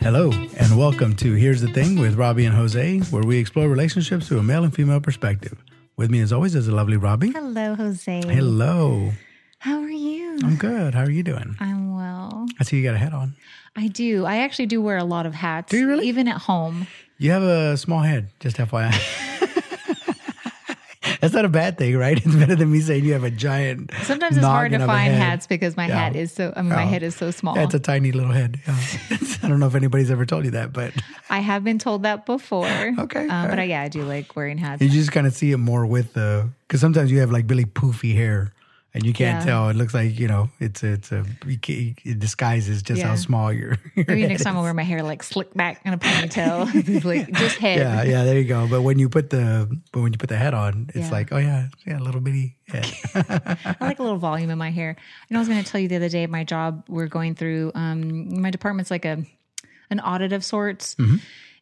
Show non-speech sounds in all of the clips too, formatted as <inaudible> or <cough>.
Hello, and welcome to Here's the Thing with Robbie and Jose, where we explore relationships through a male and female perspective. With me, as always, is the lovely Robbie. Hello, Jose. Hello. How are you? I'm good. How are you doing? I'm well. I see you got a hat on. I do. I actually do wear a lot of hats. Do you really? Even at home. You have a small head, just FYI. <laughs> That's not a bad thing, right? <laughs> It's better than me saying you have a giant. Sometimes it's hard to noggin of a find hats because my Yeah. hat is so. I mean, my Oh. head is so small. That's a tiny little head. Yeah. <laughs> <laughs> I don't know if anybody's ever told you that, but I have been told that before. Okay, Uh, all but I, yeah, I do like wearing hats. you just kind of see it more with the because sometimes you have like really poofy hair and you can't Yeah. tell. It looks like you know it's it's a it disguises just how Yeah. small your. <laughs> your Maybe next time I'll wear my hair like slicked back in a ponytail, <laughs> <laughs> like just head. Yeah, yeah, there you go. But when you put the but when you put the head on, it's Yeah. like oh yeah, yeah, a little bitty head. I like a little volume in my hair. You know, I was going to tell you the other day, at my job, we're going through, um, my department's like a, an audit of sorts.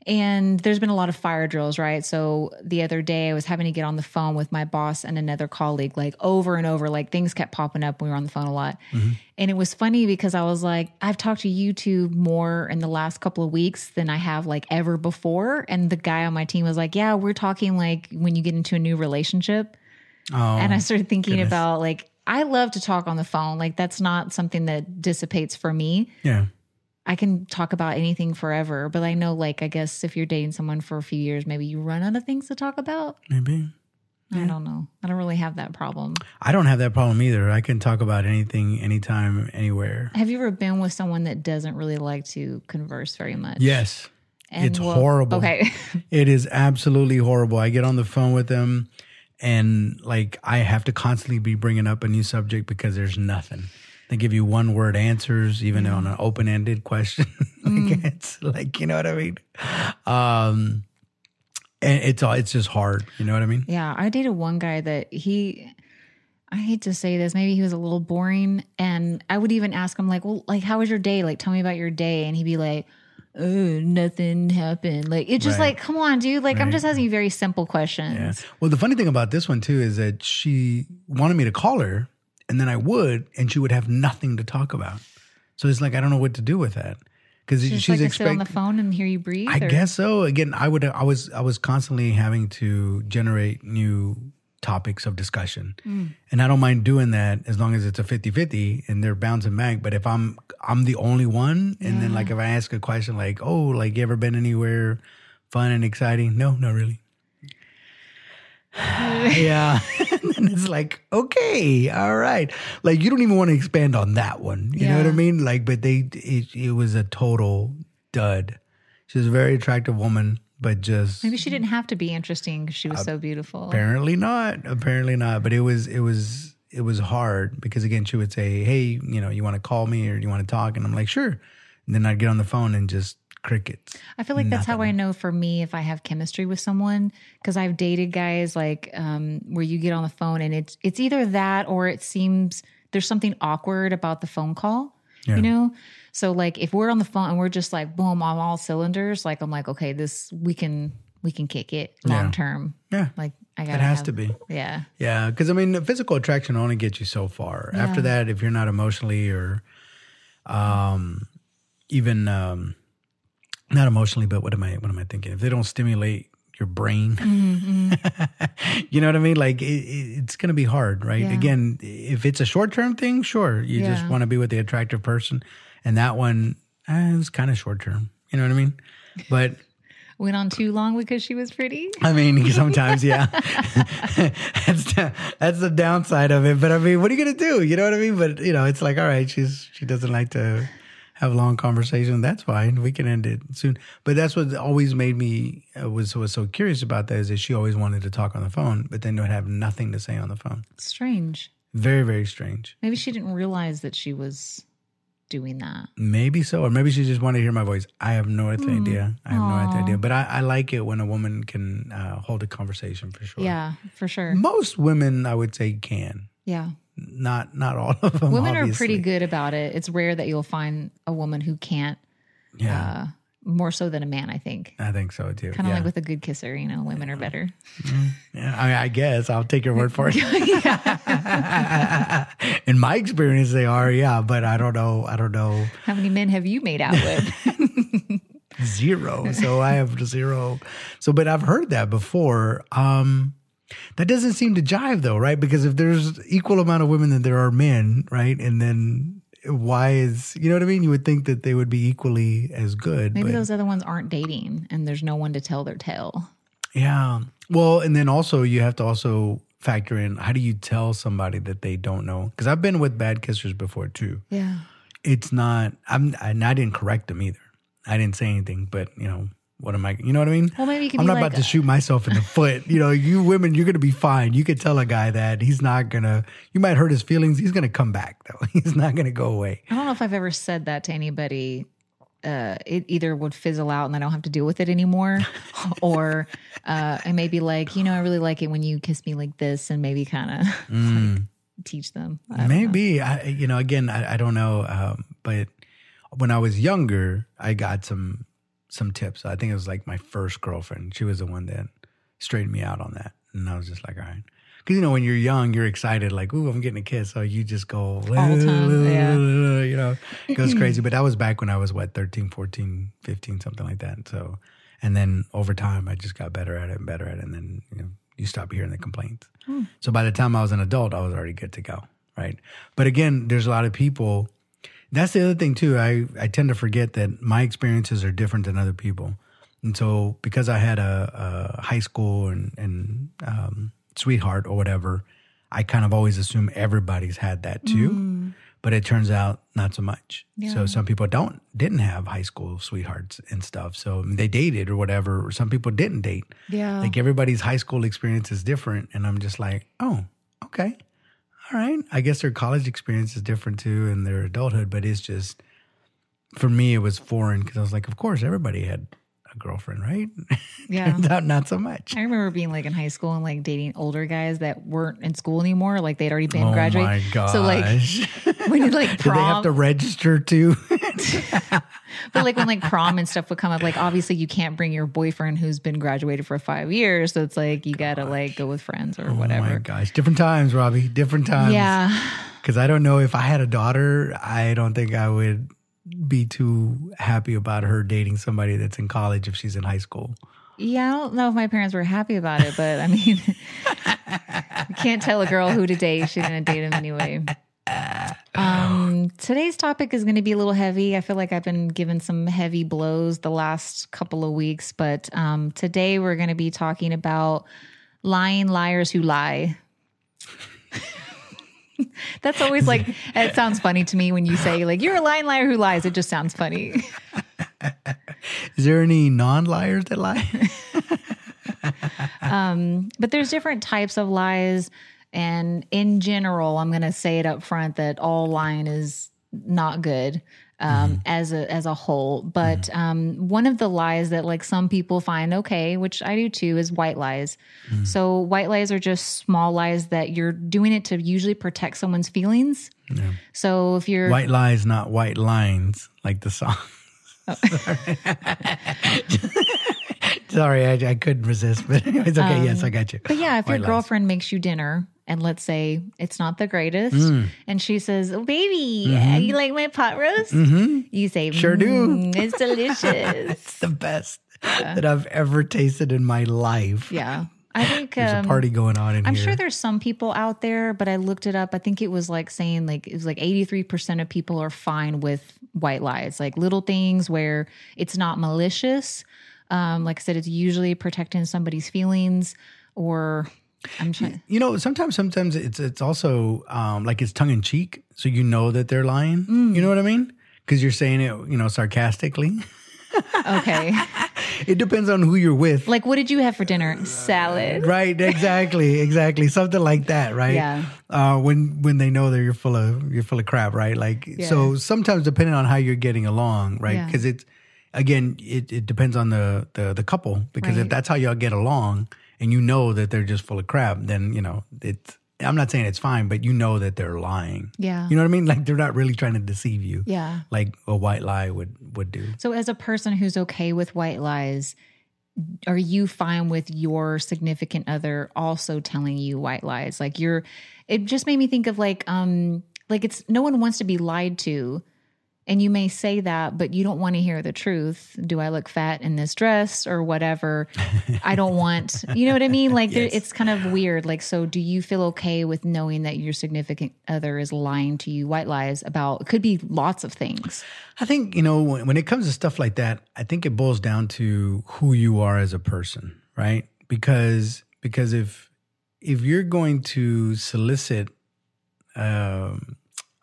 And there's been a lot of fire drills, right? So the other day I was having to get on the phone with my boss and another colleague, like over and over, like things kept popping up. We were on the phone a lot. Mm-hmm. And it was funny because I was like, I've talked to you two more in the last couple of weeks than I have like ever before. And the guy on my team was like, Yeah, we're talking like when you get into a new relationship Oh, and I started thinking goodness. about like I love to talk on the phone. Like that's not something that dissipates for me. yeah, I can talk about anything forever, but I know like I guess if you're dating someone for a few years, maybe you run out of things to talk about. maybe. I don't know. I don't really have that problem. I don't have that problem either. I can talk about anything, anytime, anywhere. Have you ever been with someone that doesn't really like to converse very much? Yes, And it's well- horrible. Okay. <laughs> <laughs> It is absolutely horrible. I get on the phone with them and like I have to constantly be bringing up a new subject because there's nothing. They give you one word answers, even on an open ended question. <laughs> like It's like, you know what I mean? Um, and it's all, it's just hard. You know what I mean? Yeah, I dated one guy that he I hate to say this, maybe he was a little boring and I would even ask him like, "Well, like how was your day? Like tell me about your day." And he'd be like, "Oh, nothing happened." Like it's just Right. like, "Come on, dude. Like I'm just asking you very simple questions." Yeah. Well, the funny thing about this one too is that she wanted me to call her and then I would, and she would have nothing to talk about. So it's like, I don't know what to do with that. Because Just she's like sit on the phone and hear you breathe. I or- guess so. Again, I would I was I was constantly having to generate new topics of discussion. Mm. And I don't mind doing that as long as it's a 50-50 and they're bouncing back, but if I'm I'm the only one and then like if I ask a question like, "Oh, like you ever been anywhere fun and exciting?" No, not really. <laughs> yeah. <laughs> and it's like, okay, all right. Like you don't even want to expand on that one. You know what I mean? Like, but they it, it was a total dud. She was a very attractive woman, but just Maybe she didn't have to be interesting because Uh, she was so beautiful. apparently not. Apparently not. But it was it was it was hard because again she would say, Hey, you know, you want to call me or you want to talk? And I'm like, sure. And then I'd get on the phone and just crickets. I feel like that's how I know for me if I have chemistry with someone because I've dated guys like um, where you get on the phone and it's it's either that or it seems there's something awkward about the phone call, Yeah. you know. So like if we're on the phone and we're just like boom on all cylinders, like I'm like okay, this we can we can kick it long Yeah. term. Yeah. Like I got It has to be. Yeah, Yeah, because I mean, the physical attraction only gets you so far. After that, if you're not emotionally or, um, even um, not emotionally, but what am I? What am I thinking? If they don't stimulate your brain, <laughs> you know what I mean? Like it, it, it's gonna be hard, right? Yeah. Again, if it's a short term thing, sure, you just want to be with the attractive person, and that one eh, was kind of short term. You know what I mean? But <laughs> went on too long because she was pretty. I mean, <laughs> sometimes, yeah. that's the, that's the downside of it. But I mean, what are you gonna do? You know what I mean? But you know, it's like, all right, she's she doesn't like to have a long conversation. That's fine. We can end it soon. But that's what always made me uh, was was so curious about that is that she always wanted to talk on the phone, but then would have nothing to say on the phone. Strange. Very very strange. Maybe she didn't realize that she was doing that. Maybe so, or maybe she just wanted to hear my voice. I have no idea. I have no Aw. idea. But I, I like it when a woman can uh, hold a conversation for sure. Yeah, for sure. Most women, I would say, can. Yeah. Not not all of them. Women are pretty good about it. It's rare that you'll find a woman who can't, Yeah, uh, more so than a man, I think. I think so too. Kind of yeah. like with a good kisser, you know, women are better. yeah, I, mean, I guess I'll take your word for it. <laughs> <laughs> In my experience, they are. Yeah, but I don't know. I don't know. How many men have you made out with? <laughs> zero. So I have zero. So, but I've heard that before. Um, that doesn't seem to jive though, right? Because if there's equal amount of women than there are men, right? And then why is you know what I mean? You would think that they would be equally as good. Maybe but- those other ones aren't dating and there's no one to tell their tale. Yeah. Well, and then also you have to also factor in how do you tell somebody that they don't know? Because I've been with bad kissers before too. Yeah. It's not. I'm. And I didn't correct them either. I didn't say anything. But you know, what am I? You know what I mean? Well, maybe I'm not like, about to shoot myself in the foot. You know, you women, you're gonna be fine. You could tell a guy that he's not gonna. You might hurt his feelings. He's gonna come back though. <laughs> He's not gonna go away. I don't know if I've ever said that to anybody. Uh, it either would fizzle out and I don't have to deal with it anymore, <laughs> or uh, I may be like, you know, I really like it when you kiss me like this, and maybe kind of <laughs> teach them. I. Maybe I, you know, again, I, I don't know, um, but when I was younger, I got some some tips. I think it was like my first girlfriend. She was the one that straightened me out on that, and I was just like, all right, because you know, when you're young, you're excited, like, ooh, I'm getting a kiss, so you just go All the time, yeah. <laughs> you know, it goes crazy. But that was back when I was what 13, 14, 15, something like that. So, and then over time, I just got better at it and better at it, and then you know, you stop hearing the complaints. Hmm. So by the time I was an adult, I was already good to go, right? But again, there's a lot of people. That's the other thing too. I I tend to forget that my experiences are different than other people, and so because I had a, a high school and and um, sweetheart or whatever, I kind of always assume everybody's had that too. But it turns out not so much. So some people don't didn't have high school sweethearts and stuff. So they dated or whatever. Or some people didn't date. Yeah. Like everybody's high school experience is different, and I'm just like, oh, okay, all right. I guess their college experience is different too, and their adulthood. But it's just for me, it was foreign because I was like, of course, everybody had a girlfriend, right? <laughs> Yeah. Turns out not so much. I remember being like in high school and like dating older guys that weren't in school anymore. Like they'd already been Oh graduated. my gosh! So like <laughs> when you like <laughs> Did they have to register too? but like when like prom and stuff would come up, like obviously you can't bring your boyfriend who's been graduated for five years. So it's like you gotta like go with friends or Oh my whatever. gosh! Different times, Robbie. Different times. Yeah. Because I don't know if I had a daughter, I don't think I would be too happy about her dating somebody that's in college if she's in high school. Yeah, I don't know if my parents were happy about it, but I mean, you <laughs> can't tell a girl who to date. She's going to date him anyway. Um, today's topic is going to be a little heavy. I feel like I've been given some heavy blows the last couple of weeks, but um, today we're going to be talking about lying liars who lie. <laughs> That's always like it sounds funny to me when you say like you're a lying liar who lies. It just sounds funny. <laughs> Is there any non liars that lie? <laughs> um, but there's different types of lies and in general i'm going to say it up front that all lying is not good um, as a as a whole but um, one of the lies that like some people find okay which i do too is white lies so white lies are just small lies that you're doing it to usually protect someone's feelings so if you're white lies, not white lines, like the song. <laughs> Sorry, I, I couldn't resist, but it's okay. yes, I got you. But yeah, if your lies. girlfriend makes you dinner and let's say it's not the greatest, Mm. and she says, oh, "Baby, uh, you like my pot roast?" You say, Mm-hmm. Sure do. "Mm, <laughs> It's delicious." It's the best that I've ever tasted in my life. yeah, I think There's um, a party going on in I'm here. sure there's some people out there, but I looked it up. I think it was like saying like it was like 83% of people are fine with white lies, like little things where it's not malicious. Um, like I said, it's usually protecting somebody's feelings or I'm trying. you know, sometimes sometimes it's it's also um, like it's tongue in cheek, so you know that they're lying. Mm. You know what I mean? Because you're saying it, you know, sarcastically. Okay. <laughs> It depends on who you're with. Like, what did you have for dinner? Salad. Right, exactly, exactly, something like that, right? Yeah. Uh, when when they know that you're full of you're full of crap, right? Like so, sometimes depending on how you're getting along, right? Yeah. Because it's again, it, it depends on the the the couple. Because if that's how y'all get along, and you know that they're just full of crap, then you know it's. I'm not saying it's fine, but you know that they're lying. Yeah. You know what I mean? Like they're not really trying to deceive you. Yeah. Like a white lie would would do. So, as a person who's okay with white lies, are you fine with your significant other also telling you white lies? Like, you're, it just made me think of like, um, like it's no one wants to be lied to. And you may say that, but you don't want to hear the truth. Do I look fat in this dress or whatever? I don't want, you know what I mean? Like, Yes. it's kind of weird. Like, so do you feel okay with knowing that your significant other is lying to you, white lies about, it could be lots of things. I think, you know, when, when it comes to stuff like that, I think it boils down to who you are as a person, right? Because because if if you're going to solicit um,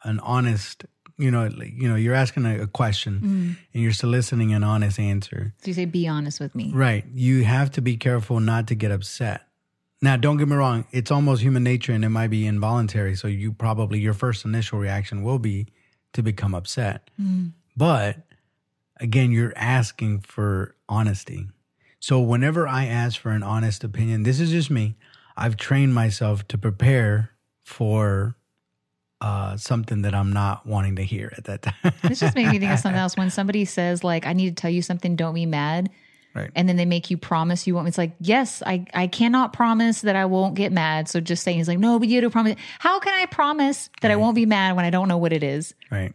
an honest, you know, you know, you're asking a, a question mm. and you're soliciting an honest answer, So you say, be honest with me. right? You have to be careful not to get upset. Now, don't get me wrong; it's almost human nature, and it might be involuntary. So you probably your first initial reaction will be to become upset. Mm. But again, you're asking for honesty. So whenever I ask for an honest opinion, this is just me. I've trained myself to prepare for uh, something that I'm not wanting to hear at that time. This just made me think of something <laughs> else. When somebody says, like, I need to tell you something, don't be mad. Right. And then they make you promise you won't. It's like, yes, I, I cannot promise that I won't get mad. So just saying, he's like, no, but you have to promise. How can I promise that I won't be mad when I don't know what it is? right.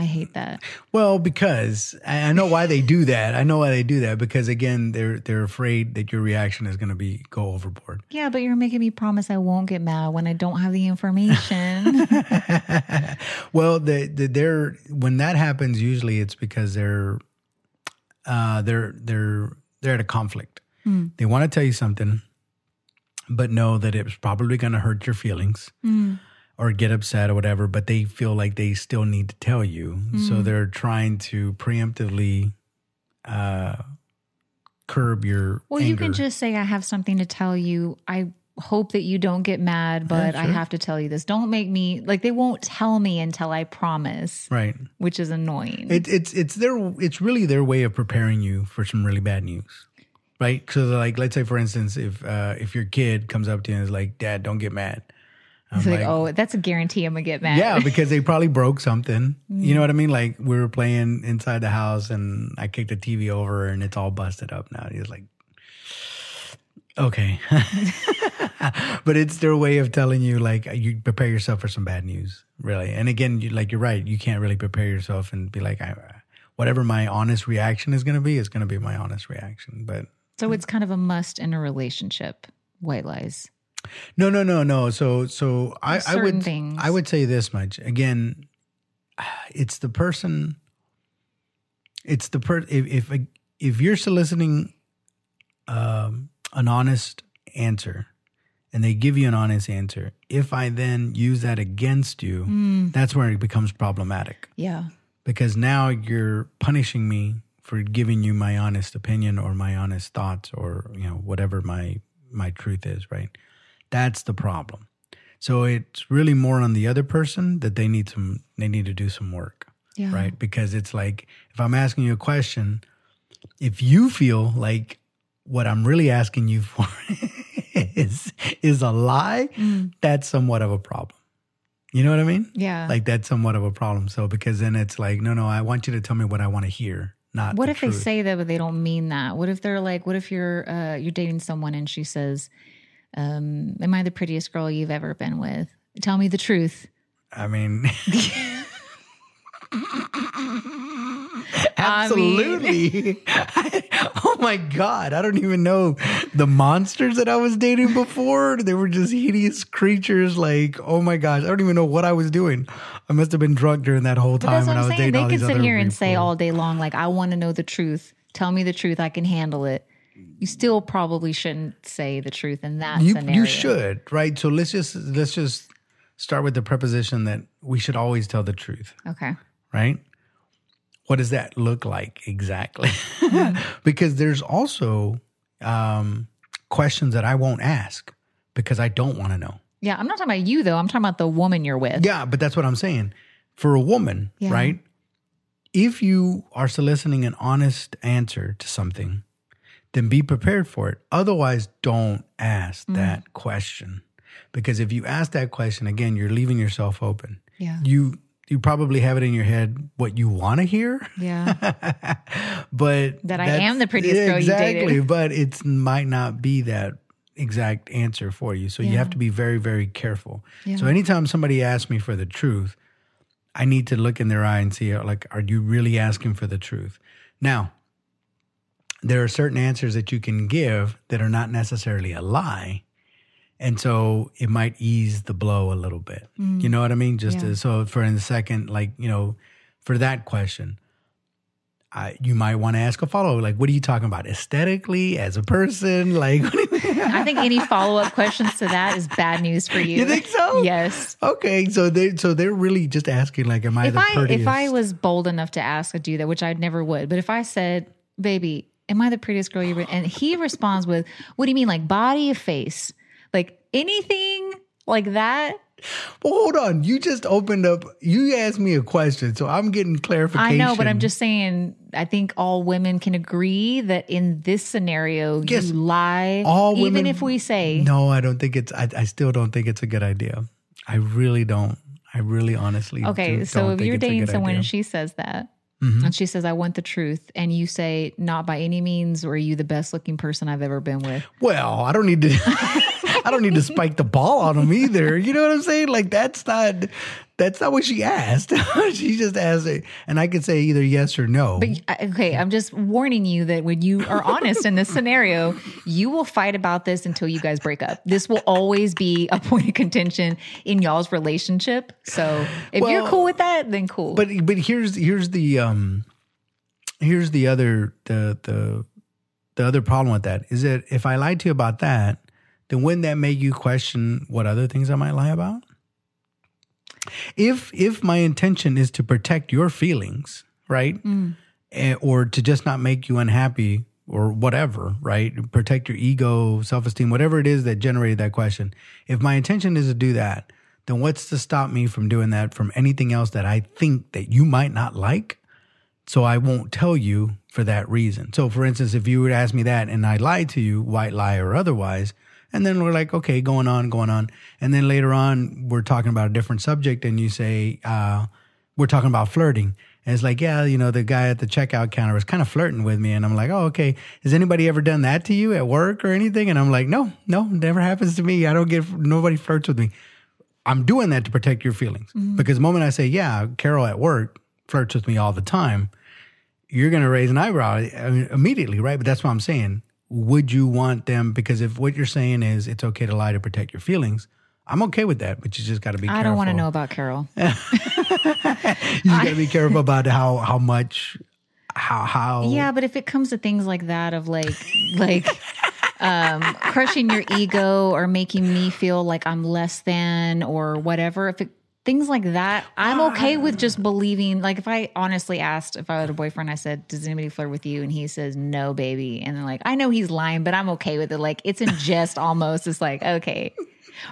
I hate that. Well, because I know why they do that. I know why they do that because again, they're they're afraid that your reaction is going to be go overboard. Yeah, but you're making me promise I won't get mad when I don't have the information. <laughs> well, the, the they're when that happens, usually it's because they're uh, they're they're they're at a conflict. They want to tell you something, but know that it's probably going to hurt your feelings or get upset or whatever. But they feel like they still need to tell you, so they're trying to preemptively uh, curb your. well, you can just say, I have something to tell you. I hope that you don't get mad, but I sure. have to tell you this. Don't make me like they won't tell me until I promise, right. which is annoying. It, it's it's their it's really their way of preparing you for some really bad news, right? So like, let's say for instance, if uh, if your kid comes up to you and is like, "Dad, don't get mad," it's like, oh, that's a guarantee I'm gonna get mad. yeah, because they probably <laughs> broke something. You know what I mean? Like we were playing inside the house and I kicked the TV over and it's all busted up now. He's like, okay, <laughs> but it's their way of telling you like uh, you prepare yourself for some bad news, really. And again, you, like you're right, you can't really prepare yourself and be like, I, whatever my honest reaction is going to be, is going to be my honest reaction. But So it's kind of a must in a relationship. White lies. No, no, no, no. So, so I, I would, things. I would say this much again. It's the person. It's the per. If if if you're soliciting um, an honest answer, and they give you an honest answer, if I then use that against you, Mm. that's where it becomes problematic Yeah. because now you're punishing me for giving you my honest opinion or my honest thoughts or you know whatever my my truth is right that's the problem so it's really more on the other person that they need some they need to do some work Yeah. right because it's like if i'm asking you a question if you feel like what i'm really asking you for <laughs> is is a lie Mm. that's somewhat of a problem you know what i mean Yeah. like that's somewhat of a problem. So because then it's like, no, no, I want you to tell me what I want to hear, not. what the if they say that but they don't mean that? What if they're like, what if you're uh, you're dating someone and she says, um, "Am I the prettiest girl you've ever been with? Tell me the truth." I mean, <laughs> <laughs> I mean- absolutely. <laughs> oh my god, I don't even know the monsters that I was dating before. They were just hideous creatures. Like, oh my gosh, I don't even know what I was doing. I must have been drunk during that whole time that's when what I I'm was saying. dating They could sit here and say all day long, like, "I want to know the truth. Tell me the truth. I can handle it." You still probably shouldn't say the truth in that you scenario. you should right. So let's just let's just start with the preposition that we should always tell the truth. Okay. right? What does that look like exactly? <laughs> because there's also um, questions that I won't ask because I don't want to know. Yeah, I'm not talking about you though. I'm talking about the woman you're with. Yeah, but that's what I'm saying. For a woman, Yeah. right? If you are soliciting an honest answer to something, then be prepared for it. Otherwise, don't ask Mm. that question. Because if you ask that question, again, you're leaving yourself open. Yeah. You you probably have it in your head what you want to hear. Yeah. <laughs> but That I am the prettiest girl you exactly, but it might not be that exact answer for you. So you have to be very, very careful. Yeah. So anytime somebody asks me for the truth, I need to look in their eye and see, like, are you really asking for the truth? Now, there are certain answers that you can give that are not necessarily a lie. And so it might ease the blow a little bit. You know what I mean? Just Mm. Yeah. to, so for in the second, like, you know, for that question, I, you might want to ask a follow like, what are you talking about? Aesthetically, as a person? <laughs> Like, what I think any <laughs> follow up questions to that is bad news for you. You think so? Yes. okay. So they, so they're really just asking, like, am I If the I prettiest? if I was bold enough to ask a dude that, which I never would, but if I said, "Baby, am I the prettiest girl you?" ever and he responds with, "What do you mean, like body face? Like anything like that?" well, hold on. You just opened up, you asked me a question. So I'm getting clarification. I know, but I'm just saying. I think all women can agree that in this scenario, Yes. you lie. All even women- if we say, No, I don't think it's. I, I still don't think it's a good idea. I really don't. I really, honestly. okay, do- so if you're dating someone idea. And she says that. Mm-hmm. And she says, I want the truth. And you say, Not by any means are you the best looking person I've ever been with. well, I don't need to. <laughs> I don't need to spike the ball on him either. You know what I'm saying? Like that's not. That's not what she asked. <laughs> she just asked it, and I could say either yes or no. But okay, I'm just warning you that when you are honest in this scenario, you will fight about this until you guys break up. This will always be a point of contention in y'all's relationship. So if you're cool with that, then cool. but but here's here's the um here's the other the the the other problem with that is that if I lied to you about that, then wouldn't that make you question what other things I might lie about? If if my intention is to protect your feelings, right, Eh, or to just not make you unhappy or whatever, right, protect your ego, self esteem, whatever it is that generated that question. If my intention is to do that, then what's to stop me from doing that from anything else that I think that you might not like? So I won't tell you for that reason. So for instance, if you would ask me that and I lied to you, white lie or otherwise, and then we're like, okay, going on, going on. And then later on, we're talking about a different subject and you say, uh, we're talking about flirting. And it's like, yeah, you know, the guy at the checkout counter was kind of flirting with me. And I'm like, oh, okay. Has anybody ever done that to you at work or anything? And I'm like, no, no, never happens to me. I don't get, nobody flirts with me. I'm doing that to protect your feelings. Because the moment I say, yeah, Carol at work flirts with me all the time, you're going to raise an eyebrow immediately, right? But that's what I'm saying. Would you want them? Because if what you're saying is it's okay to lie to protect your feelings, I'm okay with that. But you just got to be. Careful. I careful. don't want to know about Carol. <laughs> You got to be careful about how how much how how. Yeah, but if it comes to things like that of like like um crushing your ego or making me feel like I'm less than or whatever, if it things like that, I'm okay with just believing like if I honestly asked if I had a boyfriend, I said, Does anybody flirt with you? And he says, No, baby. And then like, I know he's lying, but I'm okay with it. Like it's in jest <laughs> almost. It's like, okay.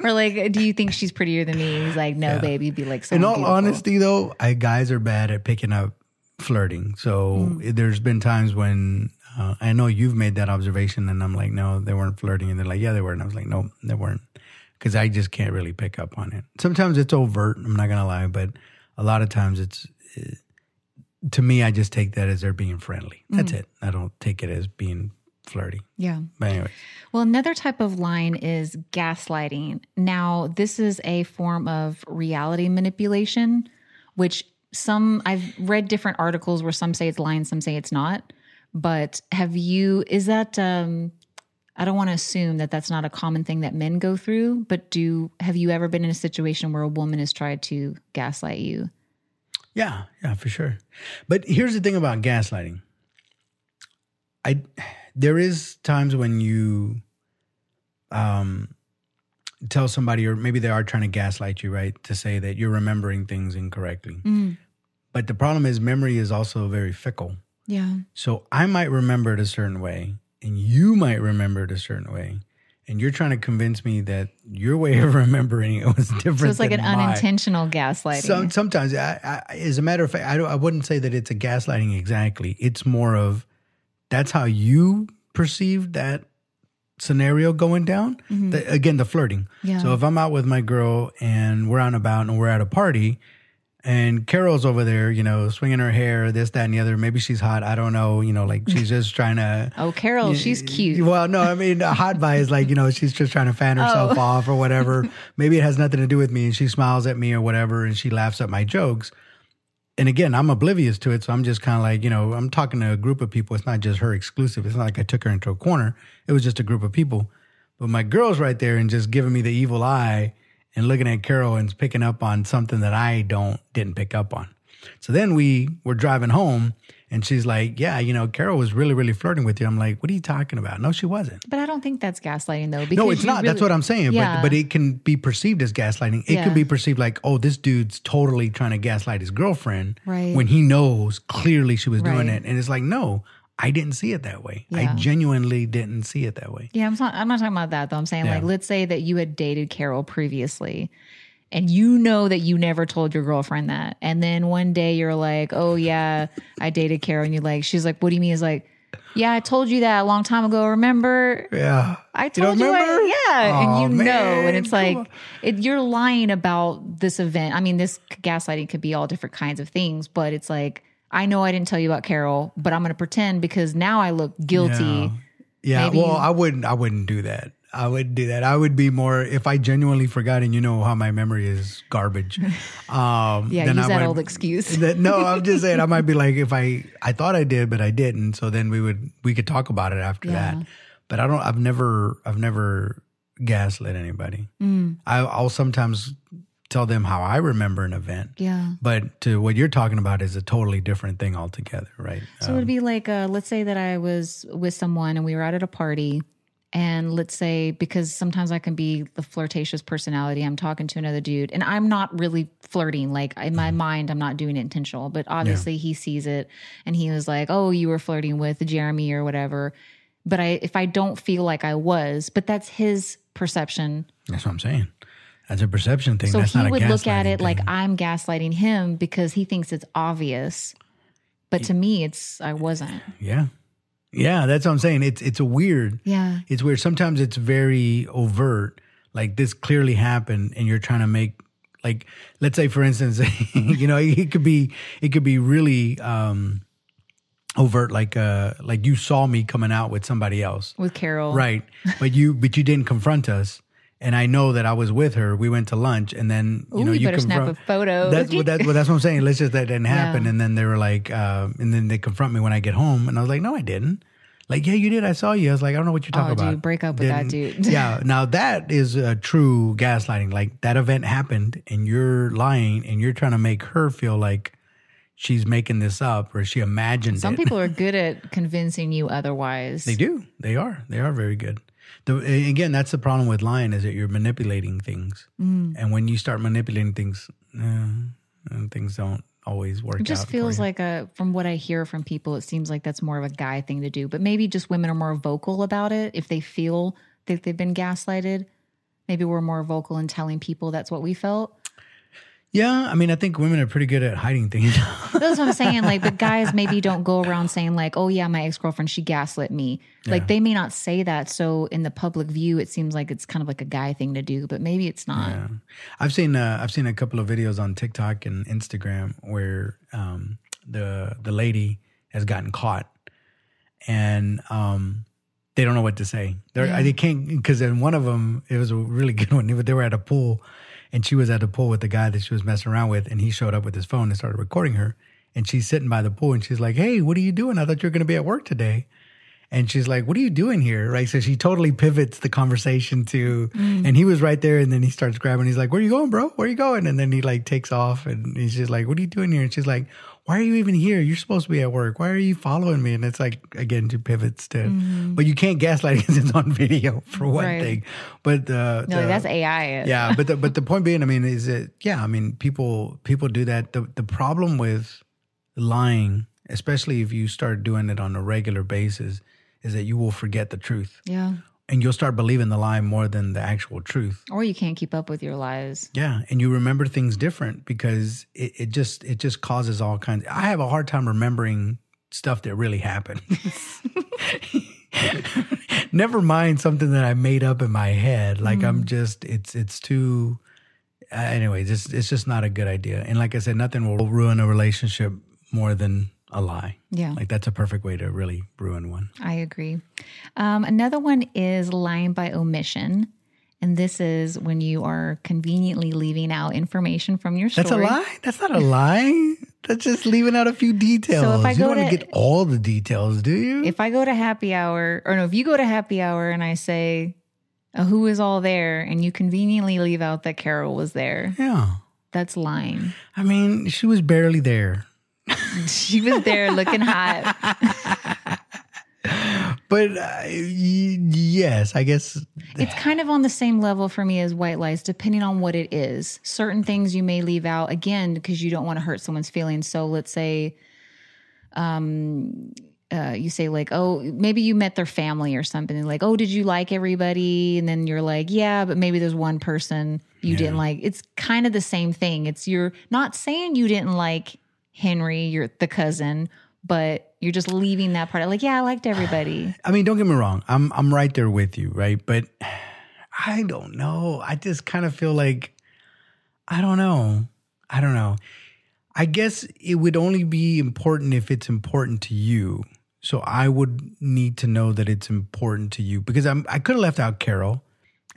Or like, do you think she's prettier than me? He's like, No, baby. Be like so In all honesty, though, I, guys are bad at picking up flirting. So Mm. there's been times when uh, I know you've made that observation, and I'm like, no, they weren't flirting, and they're like, yeah, they were, and I was like, no, they weren't, because I just can't really pick up on it. Sometimes it's overt. I'm not gonna lie, but a lot of times it's. uh, to me, I just take that as they're being friendly. That's Mm. it. I don't take it as being flirty. Yeah. But anyway, Well, another type of line is gaslighting. Now, this is a form of reality manipulation, which some I've read different articles where some say it's lying, some say it's not. But have you, is that, um, I don't want to assume that that's not a common thing that men go through, but do, have you ever been in a situation where a woman has tried to gaslight you? Yeah, yeah, for sure. But here's the thing about gaslighting. I there is times when you um tell somebody or maybe they are trying to gaslight you, right? To say that you're remembering things incorrectly. But the problem is memory is also very fickle. Yeah. So I might remember it a certain way and you might remember it a certain way. And you're trying to convince me that your way of <laughs> remembering it was different. So it's like an mine. unintentional gaslighting. Some, sometimes, I, I, as a matter of fact, I, don't, I wouldn't say that it's a gaslighting exactly. It's more of that's how you perceive that scenario going down. The- again, the flirting. Mm-hmm. Yeah. So if I'm out with my girl and we're out and about and we're at a party, and Carol's over there, you know, swinging her hair, this, that, and the other. Maybe she's hot. I don't know. You know, like she's <laughs> just trying to. oh, Carol, she's cute. Well, no, I mean, a hot buy is like, you know, she's just trying to fan oh. herself Oh. off or whatever. <laughs> Maybe it has nothing to do with me and she smiles at me or whatever and she laughs at my jokes. and again, I'm oblivious to it, so I'm just kind of like, you know, I'm talking to a group of people. It's not just her exclusive. It's not like I took her into a corner. It was just a group of people. But my girl's right there and just giving me the evil eye and looking at Carol and picking up on something that I don't didn't pick up on. So then we were driving home and she's like, Yeah, you know, Carol was really, really flirting with you. I'm like, What are you talking about? No, she wasn't. But I don't think that's gaslighting though. No, it's not. That's what I'm saying. Yeah. But but it can be perceived as gaslighting. It Yeah. can be perceived like, oh, this dude's totally trying to gaslight his girlfriend Right. when he knows clearly she was doing it. And it's like, no, I didn't see it that way. Yeah. I genuinely didn't see it that way. Yeah, I'm not. I'm not talking about that though. I'm saying Yeah. like, let's say that you had dated Carol previously, and you know that you never told your girlfriend that, and then one day you're like, "Oh yeah, I dated Carol," and you're like, she's like, "What do you mean?" Is like, "Yeah, I told you that a long time ago. Remember? Yeah. I don't told you, I- yeah, Aw, and you know, and it's like it, you're lying about this event. I mean, this gaslighting could be all different kinds of things, but it's like I know I didn't tell you about Carol, but I'm going to pretend because now I look guilty. Yeah. Yeah, Maybe well, you- I wouldn't. I wouldn't do that. I wouldn't do that. I would be more if I genuinely forgot, and you know how my memory is garbage. <laughs> Um, Yeah, then use I that would- old excuse. that- no, I'm just saying I might be <laughs> like if I I thought I did, but I didn't. So then we would we could talk about it after Yeah. that. But I don't. I've never I've never gaslit anybody. Mm. I, I'll sometimes tell them how I remember an event. Yeah. But to what you're talking about is a totally different thing altogether, right? So it would be like, uh, let's say that I was with someone and we were out at a party. And let's say, because sometimes I can be the flirtatious personality, I'm talking to another dude and I'm not really flirting. Like in my mind, I'm not doing it intentional, but obviously he sees it and he was like, oh, you were flirting with Jeremy or whatever. But I, if I don't feel like I was, but that's his perception. That's what I'm saying. That's a perception thing. So That's he not a would look at it like. I'm gaslighting him because he thinks it's obvious. But to me, it's, I wasn't. yeah, yeah. That's what I'm saying. It's it's a weird. Yeah. It's weird. Sometimes it's very overt. Like this clearly happened, and you're trying to make like let's say for instance, <laughs> you know, it could be it could be really um overt. Like uh like you saw me coming out with somebody else, with Carol. right? But you but you didn't confront us. And I know that I was with her. We went to lunch, and then you Ooh, know you you better snap a photo. That's what that, well, that's what I'm saying. Let's just that didn't happen. Yeah. And then they were like, uh, and then they confront me when I get home, and I was like, no, I didn't. Like, yeah, you did. I saw you. I was like, I don't know what you're talking Oh, dude, about. break up with that Didn't- dude. <laughs> yeah. Now <laughs> that is a true gaslighting. Like that event happened, and you're lying, and you're trying to make her feel like she's making this up or she imagined it. Some it. people are <laughs> good at convincing you otherwise. They do. They are. They are very good. The, again, that's the problem with lying is that you're manipulating things, Mm. and when you start manipulating things, uh, things don't always work. It just feels like a from what I hear from people, it seems like that's more of a guy thing to do. But maybe just women are more vocal about it if they feel that they've been gaslighted. Maybe we're more vocal in telling people that's what we felt. Yeah, I mean, I think women are pretty good at hiding things. <laughs> That's what I'm saying. Like, but guys maybe don't go around saying like, "Oh yeah, my ex girlfriend she gaslit me." Like they may not say that. So in the public view, it seems like it's kind of like a guy thing to do, but maybe it's not. Yeah. I've seen uh, I've seen a couple of videos on TikTok and Instagram where um, the the lady has gotten caught, and um, they don't know what to say. Yeah. They can't because in one of them it was a really good one. They were at a pool, and she was at the pool with the guy that she was messing around with, and he showed up with his phone and started recording her. And she's sitting by the pool, and she's like, "Hey, what are you doing? I thought you were going to be at work today." And she's like, "What are you doing here?" Right. So she totally pivots the conversation to, mm. and he was right there, and then he starts grabbing. He's like, "Where are you going, bro? Where are you going?" And then he like takes off, and he's just like, "What are you doing here?" And she's like, "Why are you even here? You're supposed to be at work. Why are you following me?" And it's like again, she pivots to, but you can't gaslight <laughs> because it's on video for one Right. thing. But uh, No, the- that's AI. yeah, but the, but the point being, I mean, is that yeah, I mean, people people do that. The the problem with lying, especially if you start doing it on a regular basis, is that you will forget the truth yeah. And you'll start believing the lie more than the actual truth. Or you can't keep up with your lies. Yeah, and you remember things different because it, it just it just causes all kinds. I have a hard time remembering stuff that really happened. <laughs> Never mind something that I made up in my head. Like I'm just it's it's too. Uh, anyways, it's it's just not a good idea. And like I said, nothing will ruin a relationship more than a lie. Yeah. Like that's a perfect way to really ruin one. I agree. Um, another one is lying by omission. And this is when you are conveniently leaving out information from your story. That's a lie. That's not a lie. that's just leaving out a few details. So if I you go don't want to- get all the details, do you? if I go to happy hour, or no, if you go to happy hour and I say, uh, who is all there, and you conveniently leave out that Carol was there, yeah. that's lying. I mean, she was barely there. <laughs> She was there looking hot. <laughs> But uh, yes, I guess It's kind of on the same level for me as white lies, depending on what it is. Certain things you may leave out again because you don't want to hurt someone's feelings. So let's say, um, uh, you say like, oh, maybe you met their family or something. Like, oh, did you like everybody? And then you're like, yeah, but maybe there's one person you didn't like. It's kind of the same thing. It's you're not saying you didn't like Henry, you're the cousin, but you're just leaving that part. Like, yeah, I liked everybody. <sighs> I mean, don't get me wrong. I'm I'm right there with you, right? But <sighs> I don't know. I just kind of feel like I don't know. I don't know. I guess it would only be important if it's important to you. So I would need to know that it's important to you because I'm I could have left out Carol.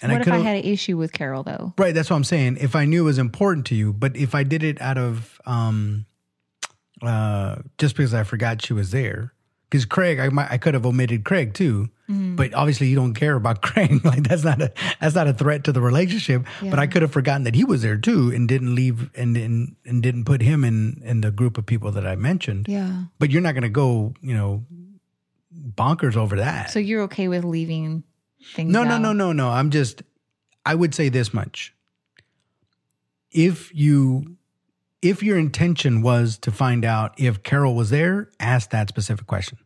And what I if I had an issue with Carol though? Right, that's what I'm saying. If I knew it was important to you, but if I did it out of um uh just because I forgot she was there. Because Craig, I might I could have omitted Craig too. But obviously you don't care about <laughs> Craig. like that's not a that's not a threat to the relationship. But I could have forgotten that he was there too and didn't leave and and, and didn't put him in in the group of people that I mentioned. Yeah. But you're not gonna go, you know, bonkers over that. So you're okay with leaving things No, no, no, no, no. I'm just, I would say this much. If you, if your intention was to find out if Carol was there, ask that specific question.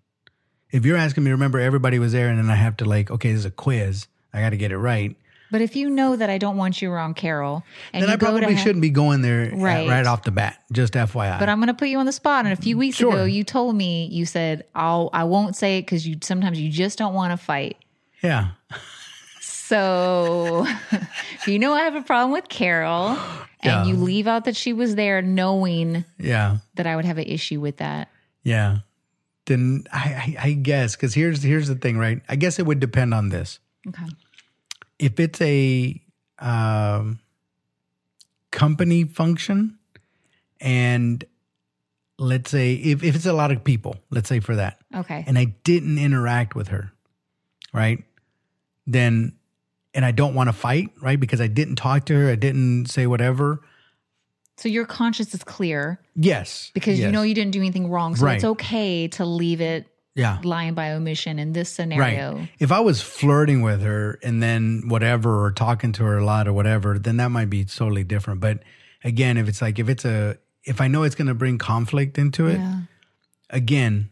If you're asking me, remember everybody was there, and then I have to like, okay, this is a quiz. I got to get it right. But if you know that I don't want you around Carol, and then I probably shouldn't be going there right, Right. right off the bat. Just FYI. But I'm going to put you on the spot. And a few weeks Sure. ago, you told me you said I'll I won't say it because you sometimes you just don't want to fight. yeah. So <laughs> you know I have a problem with Carol, and you leave out that she was there, knowing Yeah. that I would have an issue with that. Yeah. Then I, I, I guess because here's here's the thing, right? I guess it would depend on this. Okay. if it's a um, company function and let's say if, if it's a lot of people let's say for that Okay. and i didn't interact with her right then and i don't want to fight right because i didn't talk to her i didn't say whatever So your conscience is clear yes because you know you didn't do anything wrong. So Right. it's okay to leave it yeah lying by omission in this scenario. Right. If I was flirting with her and then whatever, or talking to her a lot or whatever, then that might be totally different. But again, if it's like, if it's a, if I know it's going to bring conflict into it, Yeah. again,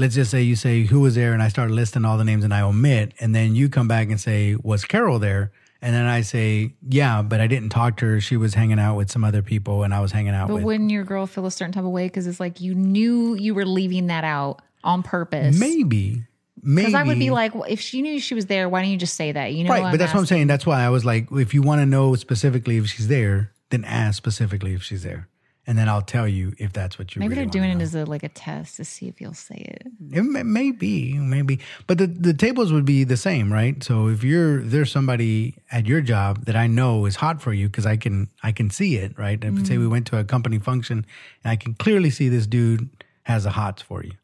let's just say you say who was there and I start listing all the names and I omit, and then you come back and say, was Carol there? And then I say, yeah, but I didn't talk to her. She was hanging out with some other people and I was hanging out But with. wouldn't your girl feel a certain type of way? Because it's like you knew you were leaving that out on purpose. maybe. Maybe. Because I would be like, well, if she knew she was there, why don't you just say that? You know, right, but that's what I'm saying. That's why I was like, if you want to know specifically if she's there, then ask specifically if she's there, and then I'll tell you if that's what you. Maybe really they're doing it as a like a test to see if you'll say it. It may, may be, maybe, but the the tables would be the same, right? So if you're there's somebody at your job that I know is hot for you because I can I can see it, right? If say we mm-hmm. went to a company function and I can clearly see this dude has a hots for you,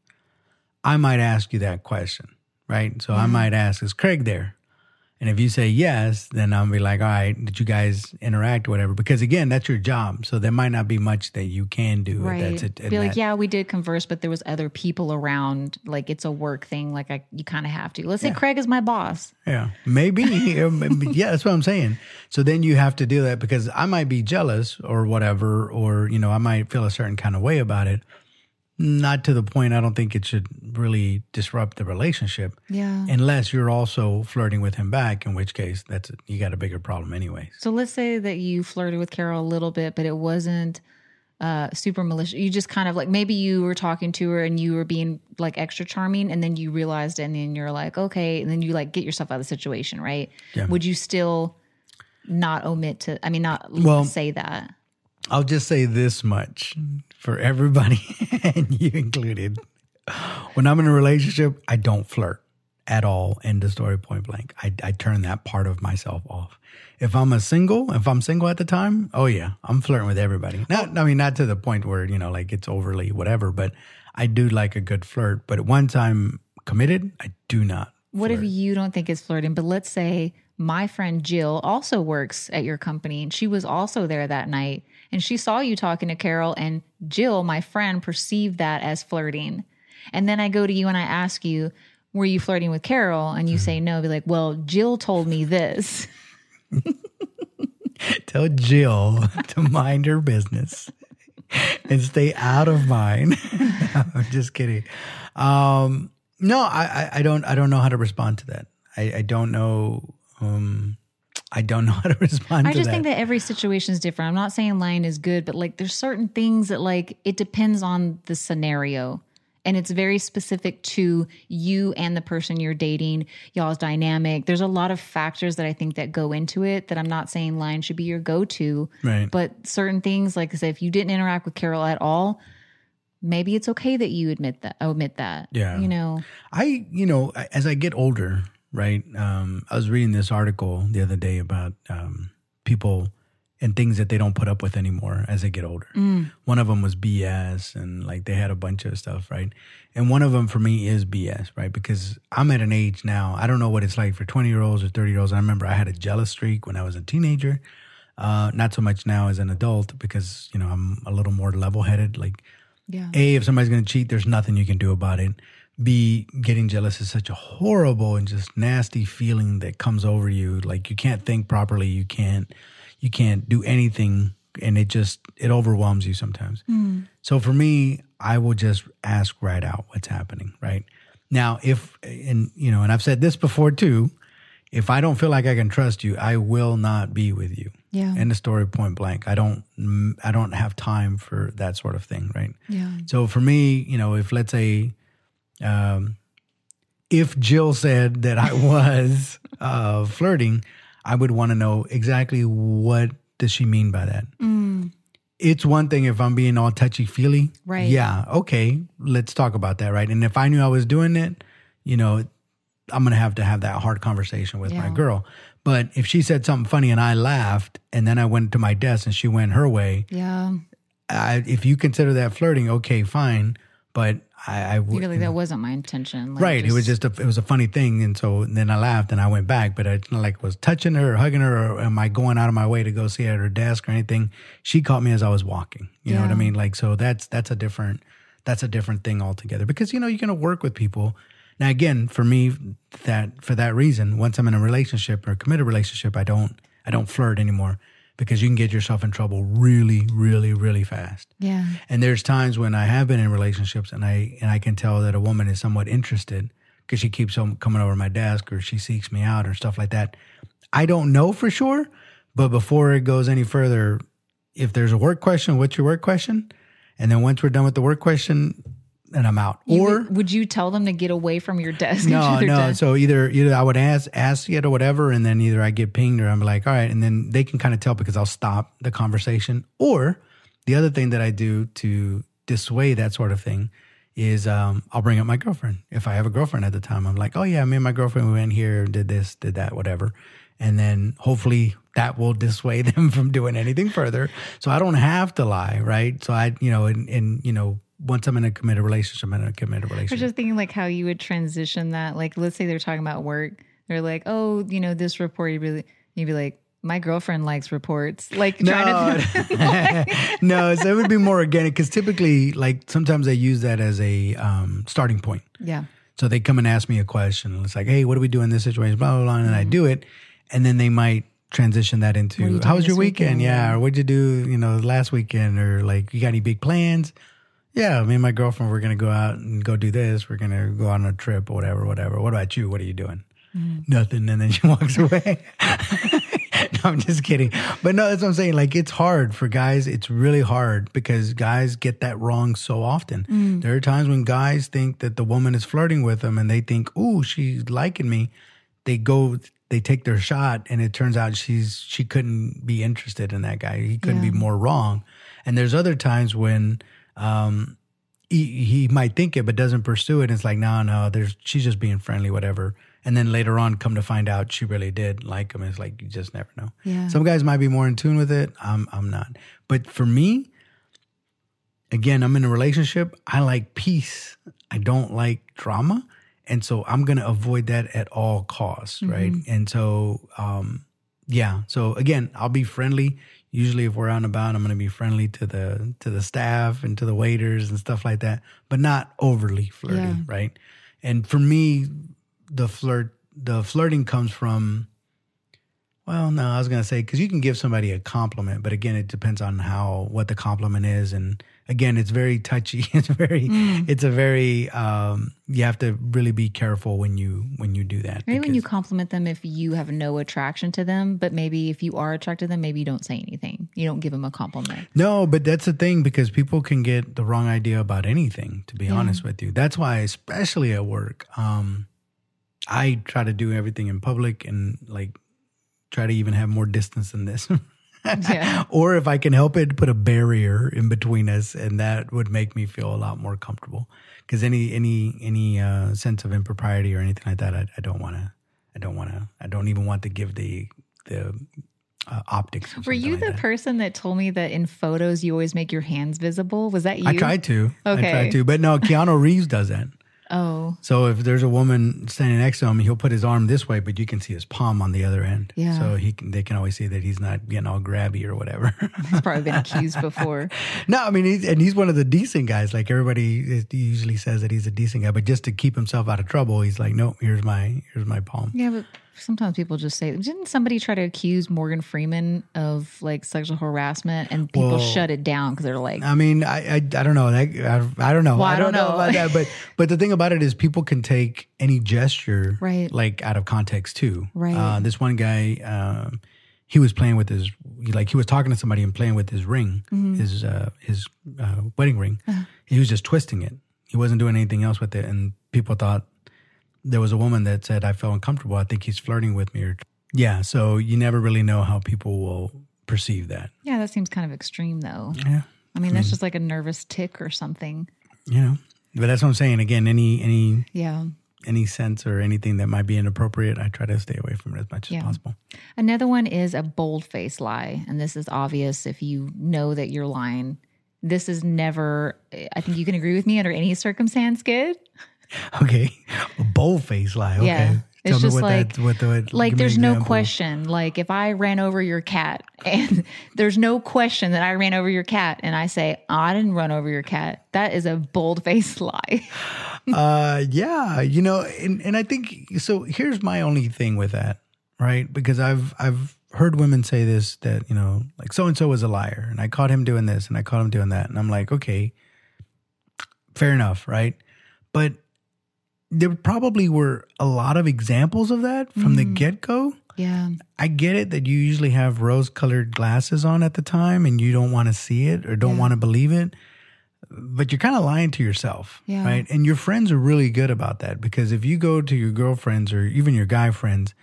I might ask you that question, right? So I might ask, is Craig there? And if you say yes, then I'll be like, all right, did you guys interact or whatever? Because again, that's your job. So there might not be much that you can do. Right. That's it. Be like, yeah, we did converse, but there was other people around. Like it's a work thing. Like I, you kind of have to. Let's say Craig is my boss. <laughs> Yeah, maybe. yeah, that's what I'm saying. So then you have to do that because I might be jealous or whatever, or, you know, I might feel a certain kind of way about it. Not to the point I don't think it should really disrupt the relationship. Yeah. Unless you're also flirting with him back, in which case that's you got a bigger problem anyways. So let's say that you flirted with Carol a little bit, but it wasn't uh, super malicious. You just kind of like maybe you were talking to her and you were being like extra charming, and then you realized, it and then you're like, okay, and then you like get yourself out of the situation, right? Yeah. Would you still not omit to? I mean, not Well- say that. I'll just say this much for everybody, <laughs> and you included. When I'm in a relationship, I don't flirt at all. End of story, point blank. I, I turn that part of myself off. If I'm a single, if I'm single at the time, oh yeah, I'm flirting with everybody. Not, I mean, not to the point where you know, like it's overly whatever, but I do like a good flirt. But once I'm committed, I do not. What if you don't think it's flirting? But let's say my friend Jill also works at your company and she was also there that night and she saw you talking to Carol and Jill, my friend, perceived that as flirting. And then I go to you and I ask you, were you flirting with Carol? And you say no, be like, well, Jill told me this. <laughs> Tell Jill to mind her business and stay out of mine. <laughs> I'm just kidding. Um, no, I, I, I don't I don't know how to respond to that. I, I don't know um I don't know <laughs> how to respond I to just that. think that every situation is different. I'm not saying lying is good, but like there's certain things that like it depends on the scenario. And it's very specific to you and the person you're dating, y'all's dynamic. There's a lot of factors that I think that go into it that I'm not saying lying should be your go-to. Right. But certain things, like I said, if you didn't interact with Carol at all, maybe it's okay that you admit that omit that. Yeah. You know. I, you know, as I get older, right? Um, I was reading this article the other day about um, people and things that they don't put up with anymore as they get older. One of them was BS, and like they had a bunch of stuff, right? And one of them for me is BS, right? Because I'm at an age now, I don't know what it's like for 20 year olds or 30 year olds. I remember I had a jealous streak when I was a teenager. Uh, not so much now as an adult because, you know, I'm a little more level headed. Like, Yeah. a, if somebody's going to cheat, there's nothing you can do about it. B, getting jealous is such a horrible and just nasty feeling that comes over you. Like you can't think properly. You can't, you can't do anything. And it just, it overwhelms you sometimes. Mm. So for me, I will just ask right out what's happening, right? Now, if, and, you know, and I've said this before too, if I don't feel like I can trust you, I will not be with you. Yeah. End of story, point blank. I don't, I don't have time for that sort of thing, right? Yeah. So for me, you know, if let's say, um, if Jill said that I <laughs> was uh, flirting, I would want to know exactly what does she mean by that. It's one thing if I'm being all touchy feely, Right. Yeah, okay, let's talk about that, right? And if I knew I was doing it, you know, I'm gonna have to have that hard conversation with my girl. But if she said something funny and I laughed, and then I went to my desk and she went her way, Yeah. I, if you consider that flirting, okay, fine. But I, I would like that wasn't my intention. Like, right. it was just a, it was a funny thing, and so then I laughed and I went back. But not like was touching her or hugging her, or am I going out of my way to go see her at her desk or anything? She caught me as I was walking. You know what I mean? Like so that's that's a different that's a different thing altogether because you know you're gonna work with people. Now again, for me, that for that reason, once I'm in a relationship or a committed relationship, I don't I don't flirt anymore because you can get yourself in trouble really, really, really fast. Yeah. And there's times when I have been in relationships and I and I can tell that a woman is somewhat interested because she keeps coming over my desk or she seeks me out or stuff like that. I don't know for sure, but before it goes any further, if there's a work question, what's your work question? And then once we're done with the work question, then I'm out. You or would, would you tell them to get away from your <laughs> desk? no, <laughs> no. desk? So either either I would ask ask it or whatever, and then either I get pinged or I'm like, all right, and then they can kind of tell because I'll stop the conversation. Or the other thing that I do to dissuade that sort of thing is um, I'll bring up my girlfriend. If I have a girlfriend at the time, I'm like, oh yeah, me and my girlfriend we went here, did this, did that, whatever, and then hopefully that will <laughs> dissuade them from doing anything further. So I don't have to lie, right? So I, you know, and, and you know. Once I'm in a committed relationship, I'm in a committed relationship. I was just thinking like how you would transition that. Like, let's say they're talking about work. They're like, oh, you know, this report. You really, you'd be like, my girlfriend likes reports. Like, trying to. <laughs> <laughs> no, so it would be more organic because typically, like sometimes they use that as a um, starting point. yeah. So they come and ask me a question. It's like, hey, what do we do in this situation? Blah blah blah, and I do it, and then they might transition that into how was your weekend? weekend? Yeah, or what'd you do? You know, last weekend, or like you got any big plans? Yeah, me and my girlfriend, we're gonna go out and go do this. We're gonna go on a trip, or whatever, whatever. What about you? What are you doing? Mm-hmm. Nothing. And then she <laughs> walks away. <laughs> no, I'm just kidding. But no, that's what I'm saying. Like, it's hard for guys. It's really hard because guys get that wrong so often. Mm. There are times when guys think that the woman is flirting with them and they think, ooh, she's liking me. They go, they take their shot and it turns out she's, she couldn't be interested in that guy. He couldn't Yeah. be more wrong. And there's other times when, um, he, he might think it but doesn't pursue it. It's like, no, no, there's she's just being friendly, whatever. And then later on, come to find out, she really did like him. It's like you just never know. Yeah. Some guys might be more in tune with it. I'm I'm not. But for me, again, I'm in a relationship. I like peace. I don't like drama. And so I'm gonna avoid that at all costs, right? And so um yeah. So again, I'll be friendly. Usually if we're out and about, I'm gonna be friendly to the to the staff and to the waiters and stuff like that, but not overly flirty, Yeah. right? And for me, the flirt the flirting comes from well, no, I was gonna say because you can give somebody a compliment, but again, it depends on how what the compliment is, and again, it's very touchy. <laughs> It's very, Mm. it's a very. Um, you have to really be careful when you when you do that. Maybe when you compliment them if you have no attraction to them, but maybe if you are attracted to them, maybe you don't say anything. You don't give them a compliment. no, but that's the thing because people can get the wrong idea about anything. To be honest with you, that's why, especially at work, um, I try to do everything in public and like try to even have more distance than this. <laughs> Yeah. <laughs> or if I can help it, put a barrier in between us, and that would make me feel a lot more comfortable. Because any any any uh, sense of impropriety or anything like that, I, I don't want to. I don't want to. I don't even want to give the the uh, optics. Were you like the that. person that told me that in photos you always make your hands visible? Was that you? I tried to. Okay. I tried to, but no. Keanu Reeves does that. Oh, So if there's a woman standing next to him, he'll put his arm this way, but you can see his palm on the other end. Yeah. So he can. They can always see that he's not getting all grabby or whatever. <laughs> he's probably been accused before. <laughs> No, I mean, he's, and he's one of the decent guys. Like everybody usually says that he's a decent guy, but just to keep himself out of trouble, he's like, no, here's my here's my palm. Yeah, but sometimes people just say, didn't somebody try to accuse Morgan Freeman of like sexual harassment and people Well, shut it down because they're like, I mean, I I, I don't know. That, I, I don't know. Well, I I don't don't know know. about that. But <laughs> but the thing about it is, people can take any gesture Right. like out of context too. Right. Uh, this one guy, um, he was playing with his like he was talking to somebody and playing with his ring, Mm-hmm. his uh, his uh, wedding ring. Uh-huh. He was just twisting it. He wasn't doing anything else with it, and people thought there was a woman that said, "I felt uncomfortable. I think he's flirting with me." Or yeah, so you never really know how people will perceive that. yeah, that seems kind of extreme though. Yeah. I mean, that's mm. just like a nervous tick or something. you know but that's what i'm saying again any any Yeah. any sense or anything that might be inappropriate i try to stay away from it as much Yeah. as possible Another one is a bold face lie. And this is obvious if you know that you're lying. This is never, I think you can agree with me under any circumstance, good. <laughs> okay a bold face lie okay Yeah. It's just what like- that what the what, Like give me an there's no question. Like if I ran over your cat <laughs> and there's no question that I ran over your cat and I say, I didn't run over your cat, that is a bold faced <laughs> lie. uh yeah you know and, and i think so here's my only thing with that right because i've i've heard women say this that you know like so and so was a liar and i caught him doing this and i caught him doing that and i'm like okay fair enough right but there probably were a lot of examples of that from the mm. get-go Yeah. I get it that you usually have rose colored glasses on at the time and you don't want to see it or don't Yeah. want to believe it, but you're kind of lying to yourself, Yeah. right? And your friends are really good about that because if you go to your girlfriends or even your guy friends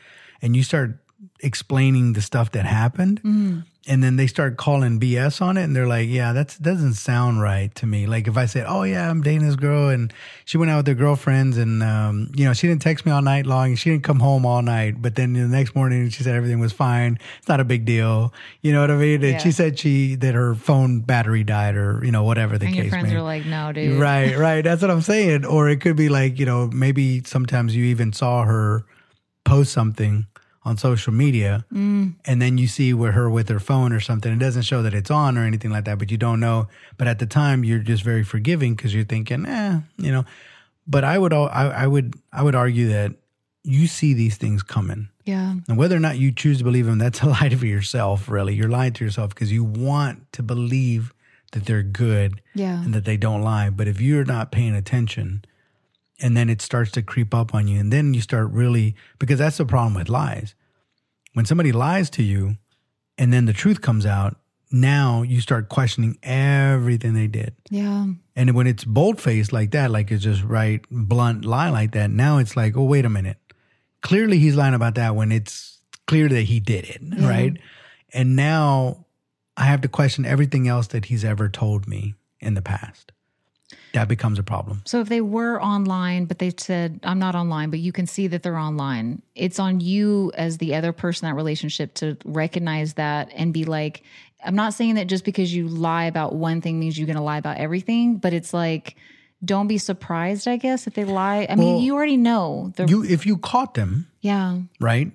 and you start explaining the stuff that happened, mm-hmm. And then they start calling BS on it, and they're like, "Yeah, that doesn't sound right to me." Like if I said, "Oh yeah, I'm dating this girl, and she went out with her girlfriends, and um, you know, she didn't text me all night long, and she didn't come home all night, but then the next morning she said everything was fine. It's not a big deal, you know what I mean?" And Yeah. she said she that her phone battery died, or you know, whatever the And case your friends may. are like, no, dude. Right, right. That's what I'm saying. Or it could be like, you know, maybe sometimes you even saw her post something on social media and then you see with her with her phone or something. It doesn't show that it's on or anything like that, but you don't know. But at the time you're just very forgiving because you're thinking, eh, you know. But I would I, I would I would argue that you see these things coming. Yeah. And whether or not you choose to believe them, that's a <laughs> lie to yourself, really. You're lying to yourself because you want to believe that they're good Yeah. and that they don't lie. But if you're not paying attention and then it starts to creep up on you, and then you start really, because that's the problem with lies. When somebody lies to you and then the truth comes out, now you start questioning everything they did. Yeah. And when it's bold faced like that, like it's just right, blunt lie like that, now it's like, oh, wait a minute. Clearly he's lying about that when it's clear that he did it, right? And now I have to question everything else that he's ever told me in the past. That becomes a problem. So if they were online, but they said, I'm not online, but you can see that they're online, it's on you as the other person in that relationship to recognize that and be like, I'm not saying that just because you lie about one thing means you're going to lie about everything, but it's like, don't be surprised, I guess, if they lie. I mean, you already know. The, You if you caught them, yeah. right?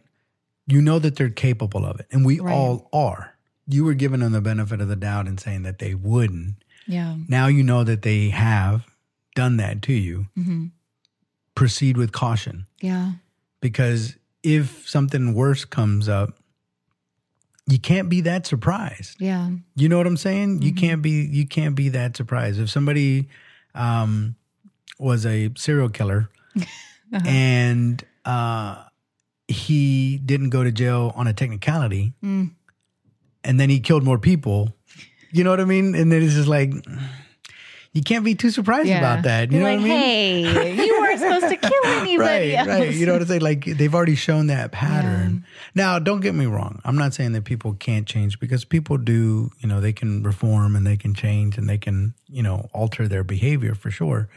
You know that they're capable of it. And we Right. all are. You were giving them the benefit of the doubt and saying that they wouldn't. Yeah. Now you know that they have done that to you. hmm Proceed with caution Yeah. because if something worse comes up, you can't be that surprised. Yeah. You know what I'm saying? You Mm-hmm. can't be you can't be that surprised. If somebody um was a serial killer <laughs> Uh-huh. and uh he didn't go to jail on a technicality Mm. and then he killed more people, you know what I mean? And then it's just like you can't be too surprised Yeah. about that. You You're know like, what I mean? hey, you weren't <laughs> supposed to kill anybody. right, else. right. You know what I'm saying? Like they've already shown that pattern. Now, don't get me wrong. I'm not saying that people can't change because people do. You know, they can reform and they can change and they can, you know, alter their behavior for sure.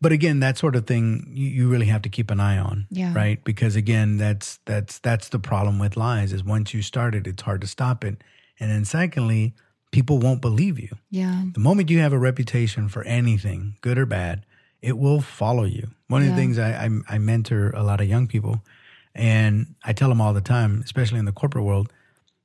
But again, that sort of thing you, you really have to keep an eye on, Yeah. right? Because again, that's that's that's the problem with lies is once you start it, it's hard to stop it. And then secondly, people won't believe you. Yeah. The moment you have a reputation for anything, good or bad, it will follow you. One of the things I, I I mentor a lot of young people, and I tell them all the time, especially in the corporate world,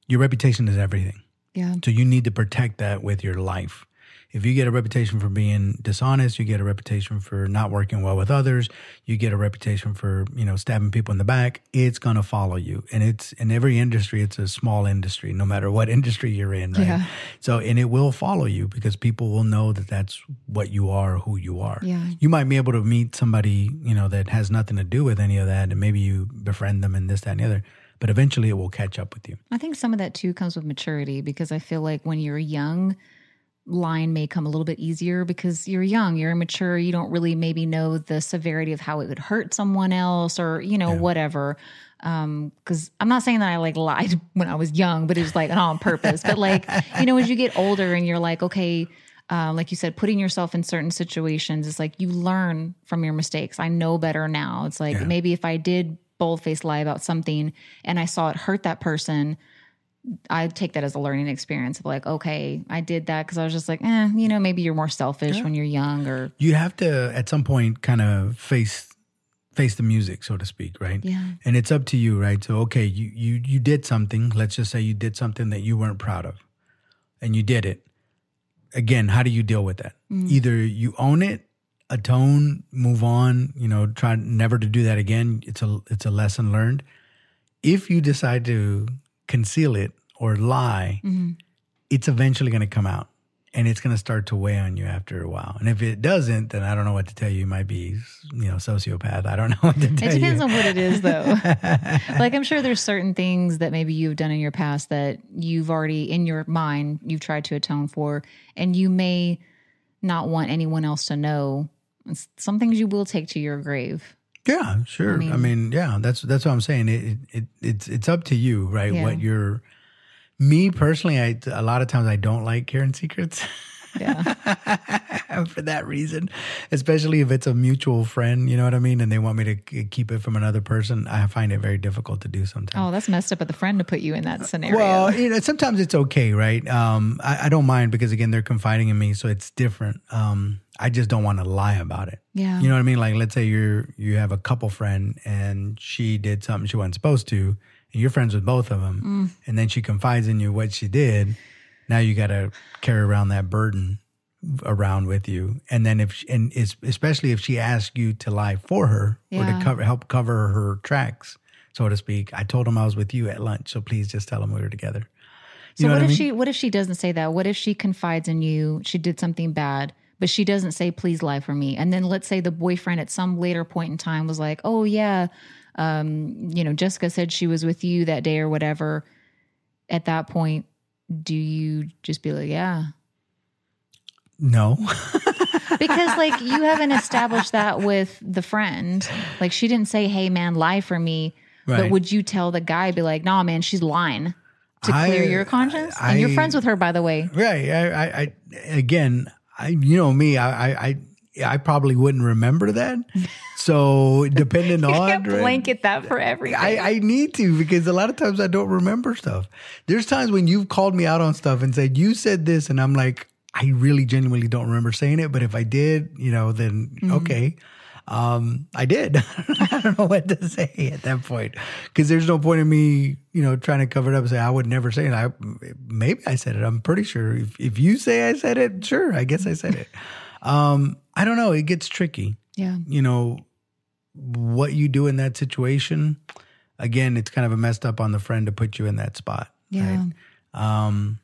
your reputation is everything. Yeah. So you need to protect that with your life. If you get a reputation for being dishonest, you get a reputation for not working well with others, you get a reputation for, you know, stabbing people in the back, it's going to follow you. And it's in every industry, it's a small industry, no matter what <laughs> industry you're in, right? Yeah. So, and it will follow you because people will know that that's what you are, who you are. Yeah. You might be able to meet somebody, you know, that has nothing to do with any of that, and maybe you befriend them and this, that, and the other. But eventually it will catch up with you. I think some of that too comes with maturity because I feel like when you're young, line may come a little bit easier because you're young, you're immature, you don't really maybe know the severity of how it would hurt someone else or, you know, whatever. Um, cause I'm not saying that I like lied <laughs> when I was young, but it was like on purpose. but like, you know, as you get older and you're like, okay, uh, like you said, putting yourself in certain situations, it's like you learn from your mistakes. I know better now. It's like maybe if I did bold faced lie about something and I saw it hurt that person, I take that as a learning experience of like, okay, I did that because I was just like, eh, you know, maybe you're more selfish when you're young or You have to at some point kind of face face the music, so to speak, right? Yeah. And it's up to you, right? So okay, you you you did something. Let's just say you did something that you weren't proud of, and you did it. Again, how do you deal with that? Either you own it, atone, move on. You know, try never to do that again. It's a it's a lesson learned. If you decide to conceal it or lie, mm-hmm. it's eventually going to come out and it's going to start to weigh on you after a while. And if it doesn't, then I don't know what to tell you. You might be, you know, sociopath. I don't <laughs> know what to tell it depends you. on what it is though. <laughs> like I'm sure there's certain things that maybe you've done in your past that you've already in your mind you've tried to atone for and you may not want anyone else to know. It's some things you will take to your grave. yeah, sure. I mean, yeah, that's that's what I'm saying. It, it, it it's it's up to you, right? Yeah. What you're. Me personally, I a lot of times I don't like carrying secrets. Yeah. <laughs> for that reason, especially if it's a mutual friend, you know what I mean, and they want me to keep it from another person. I find it very difficult to do sometimes. oh, that's messed up of the friend to put you in that scenario. Well, you know, sometimes it's okay, right? Um, I, I don't mind because again, they're confiding in me, so it's different. Um, I just don't want to lie about it. yeah. You know what I mean? Like, let's say you're you have a couple friend and she did something she wasn't supposed to, and you're friends with both of them, mm. and then she confides in you what she did. Now you got to carry around that burden around with you, and then if she, and especially if she asks you to lie for her or to cover help cover her tracks, so to speak. I told him I was with you at lunch, so please just tell him we were together. You So know what, what I if mean? she what if she doesn't say that? What if she confides in you, she did something bad, but she doesn't say please lie for me. And then let's say the boyfriend at some later point in time was like, "Oh yeah, um, you know, Jessica said she was with you that day or whatever." At that point, do you just be like, "Yeah." No. <laughs> Because like you haven't established that with the friend. Like she didn't say, "Hey man, lie for me." But would you tell the guy be like, "Nah, man, she's lying." To clear I- your conscience, and you're I- friends with her, by the way. Right. I, I, I again, I, you know me, I, I, I, probably wouldn't remember that. So depending <laughs> You on can't blanket that for everything. I, I need to because a lot of times I don't remember stuff. There's times when you've called me out on stuff and said, You said this, and I'm like, I really genuinely don't remember saying it. But if I did, you know, then okay. Um, I did. <laughs> I don't know what to say at that point because there's no point in me, you know, trying to cover it up and say I would never say it. I maybe I said it. I'm pretty sure. If, if you say I said it, sure, I guess I said it. Um, I don't know. It gets tricky yeah. you know, what you do in that situation, again, it's kind of a messed up on the friend to put you in that spot. Yeah. Right? Um,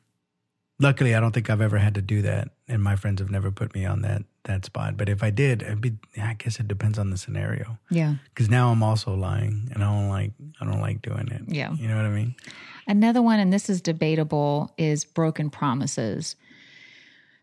luckily, I don't think I've ever had to do that, and my friends have never put me on that that spot. But if I did, it'd be, I guess it depends on the scenario. Yeah. Because now I'm also lying, and I don't like I don't like doing it. Yeah. you know what I mean. Another one, and this is debatable, is broken promises.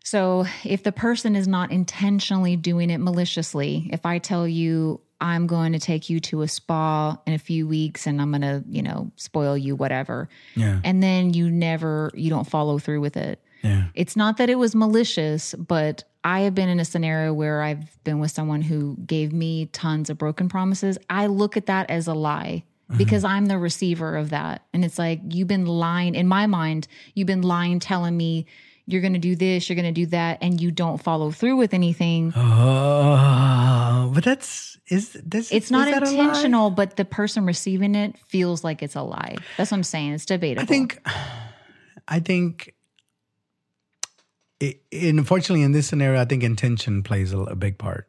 So if the person is not intentionally doing it maliciously, if I tell you I'm going to take you to a spa in a few weeks and I'm going to, you know, spoil you, whatever, Yeah, and then you never, you don't follow through with it. yeah, It's not that it was malicious, but I have been in a scenario where I've been with someone who gave me tons of broken promises. I look at that as a lie mm-hmm. because I'm the receiver of that. And it's like, you've been lying in my mind, you've been lying, telling me you're going to do this, you're going to do that, and you don't follow through with anything. <gasps> Oh, but that's is this. It's not is that intentional, but the person receiving it feels like it's a lie. That's what I'm saying. It's debatable. I think, I think, it, and unfortunately, in this scenario, I think intention plays a, a big part.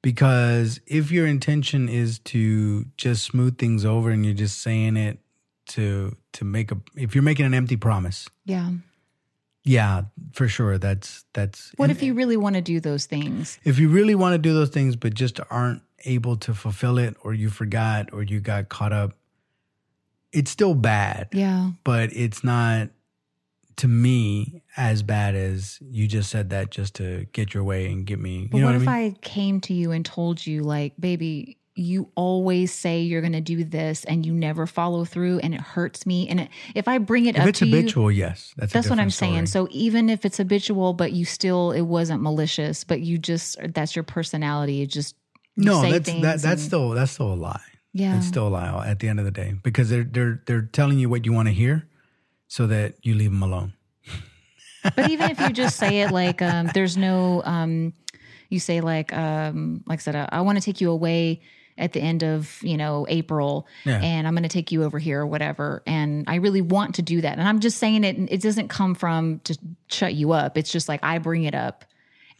Because if your intention is to just smooth things over and you're just saying it to to make a, if you're making an empty promise, yeah. Yeah, for sure, that's that's. What if you really want to do those things? if you really want to do those things but just aren't able to fulfill it, or you forgot, or you got caught up, it's still bad. Yeah. but it's not to me as bad as you just said that just to get your way and get me. You But know what, what, if I mean? I came to you and told you, like, baby, you always say you're going to do this and you never follow through and it hurts me. And it, if I bring it if up it's to you, habitual, yes, that's that's what I'm different saying. So even if it's habitual, but you still, it wasn't malicious, but you just, that's your personality. You just, no, that's that, that's and- still that's still a lie. yeah. It's still a lie at the end of the day because they're they're they're telling you what you want to hear, so that you leave them alone. but even if you just say it <laughs> like um, there's no um, you say like um, like I said I, I want to take you away at the end of you know April Yeah. and I'm going to take you over here or whatever and I really want to do that and I'm just saying it it doesn't come from to shut you up it's just like I bring it up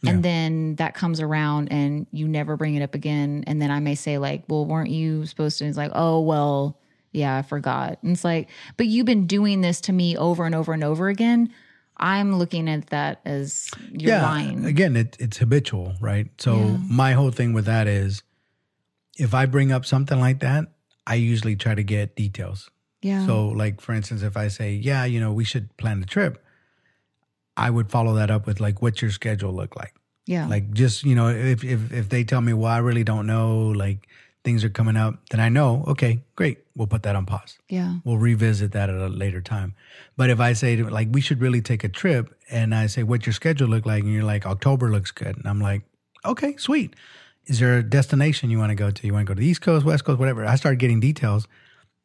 and then that comes around and you never bring it up again and then I may say like well weren't you supposed to and it's like oh well yeah I forgot and it's like but you've been doing this to me over and over and over again I'm looking at that as you're yeah, lying. again, it, it's habitual, right? So Yeah. my whole thing with that is, if I bring up something like that, I usually try to get details. yeah. So, like for instance, if I say, "Yeah, you know, we should plan the trip," I would follow that up with like, "What's your schedule look like?" yeah. Like, just you know, if if if they tell me, "Well, I really don't know," like things are coming up, then I know, okay, great, we'll put that on pause. yeah. We'll revisit that at a later time. But if I say to, like we should really take a trip, and I say, "What's your schedule look like?" and you're like, "October looks good," and I'm like, "Okay, sweet." Is there a destination you want to go to? You want to go to the East Coast, West Coast, whatever? I start getting details.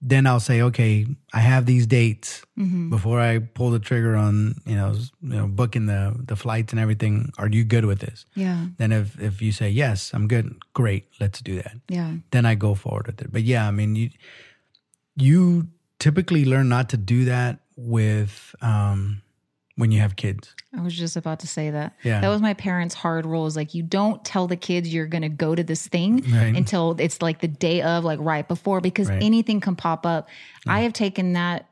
Then I'll say, okay, I have these dates before I pull the trigger on, you know, you know, booking the the flights and everything. Are you good with this? Yeah. Then if if you say yes, I'm good. Great, let's do that Yeah. then I go forward with it. But yeah, I mean, you you typically learn not to do that with um, when you have kids. I was just about to say that. Yeah. That was my parents' hard rule is like you don't tell the kids you're going to go to this thing Right. until it's like the day of, like right before, because Right. anything can pop up. I have taken that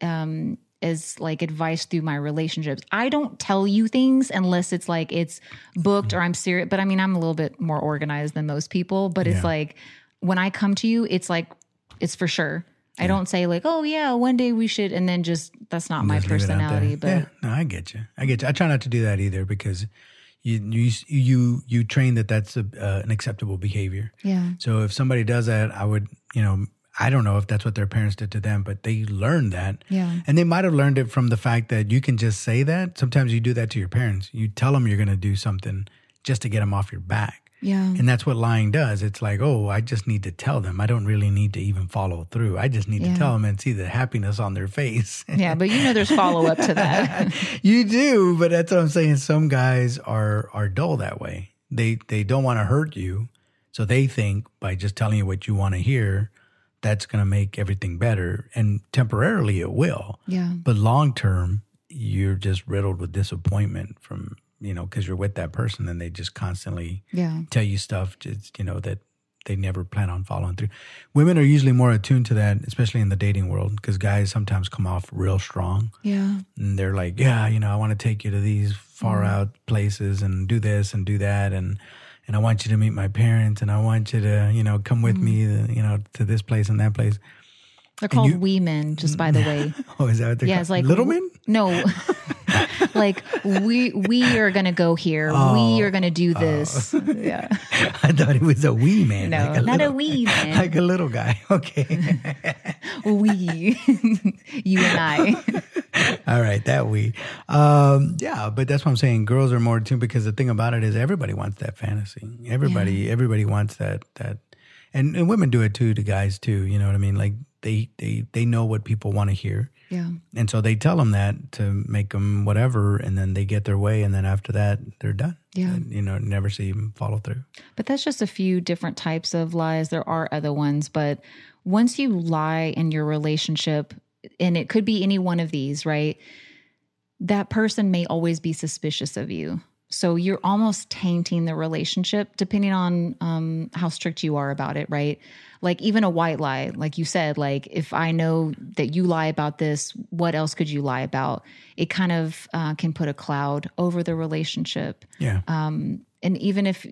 um as like advice through my relationships. I don't tell you things unless it's like it's booked or I'm serious. But I mean, I'm a little bit more organized than most people. But it's Yeah. like when I come to you, it's like it's for sure. I don't say like, oh yeah, one day we should, and then just that's not my Just leave it out there. personality. But yeah, no, I get you. I get you. I try not to do that either because you you you you train that that's a, uh, an acceptable behavior. yeah. So if somebody does that, I would you know I don't know if that's what their parents did to them, but they learned that. Yeah. And they might have learned it from the fact that you can just say that. Sometimes you do that to your parents. You tell them you're going to do something just to get them off your back. Yeah. And that's what lying does. It's like, oh, I just need to tell them. I don't really need to even follow through. I just need Yeah. to tell them and see the happiness on their face. <laughs> Yeah, but you know there's follow up to that. <laughs> you do, but that's what I'm saying. Some guys are are dull that way. They they don't want to hurt you, so they think by just telling you what you want to hear, that's going to make everything better. And temporarily, it will. yeah. But long term, you're just riddled with disappointment from you know because you're with that person and they just constantly Yeah. tell you stuff just you know that they never plan on following through. Women are usually more attuned to that, especially in the dating world, because guys sometimes come off real strong Yeah. and they're like, yeah, you know, I want to take you to these far out places and do this and do that and and I want you to meet my parents and I want you to, you know, come with me, uh, you know, to this place and that place. They're called you- wee men, just by the <laughs> way. Oh, is that what they're Yeah, called? it's like little men? No. <laughs> like we we are gonna go here. Oh. we are gonna do this. <laughs> Yeah. I thought it was a wee man. No, like a not a wee man. like a little guy. Okay. we. you and I. All right, that we. Um, yeah, but that's what I'm saying. Girls are more tuned because the thing about it is everybody wants that fantasy. Everybody, everybody wants that that, and and women do it too to guys too. You know what I mean? Like they they they know what people want to hear, Yeah. and so they tell them that to make them whatever, and then they get their way, and then after that they're done. Yeah. And, you know, never see them follow through. But that's just a few different types of lies. There are other ones, but once you lie in your relationship, and it could be any one of these, right? That person may always be suspicious of you. So you're almost tainting the relationship depending on um, how strict you are about it, right? Like even a white lie, like you said, like if I know that you lie about this, what else could you lie about? It kind of uh, can put a cloud over the relationship Yeah. and even if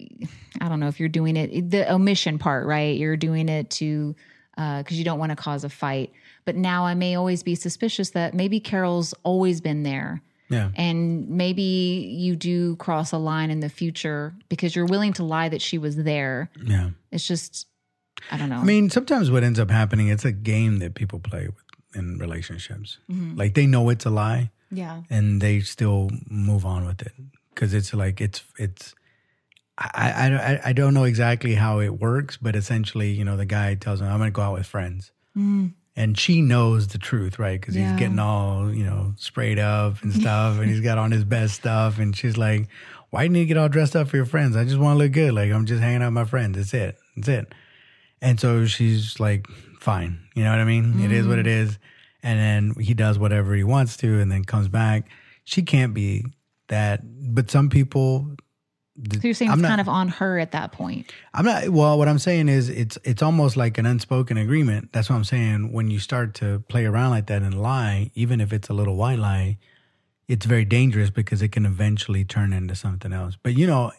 i don't know if you're doing it the omission part right you're doing it to because you don't want to cause a fight but now i may always be suspicious that maybe carol's always been there yeah. and maybe you do cross a line in the future because you're willing to lie that she was there Yeah. it's just i don't know I mean, sometimes what ends up happening, it's a game that people play with in relationships. Mm-hmm. Like they know it's a lie, yeah and they still move on with it because it's like it's it's. I, I I don't know exactly how it works, but essentially, you know, the guy tells him, "I'm going to go out with friends," and she knows the truth, right? Because Yeah. he's getting all you know sprayed up and <laughs> stuff, and he's got on his best stuff, and she's like, "Why didn't you get all dressed up for your friends? I just want to look good. Like I'm just hanging out with my friends. That's it. That's it." And so she's like, "Fine," you know what I mean? It is what it mm. is. And then he does whatever he wants to, and then comes back. She can't be that, but some people so you're saying I'm it's not- kind of on her at that point I'm not. Well, what I'm saying is, it's it's almost like an unspoken agreement. That's what I'm saying. When you start to play around like that and lie, even if it's a little white lie, it's very dangerous because it can eventually turn into something else. But you know,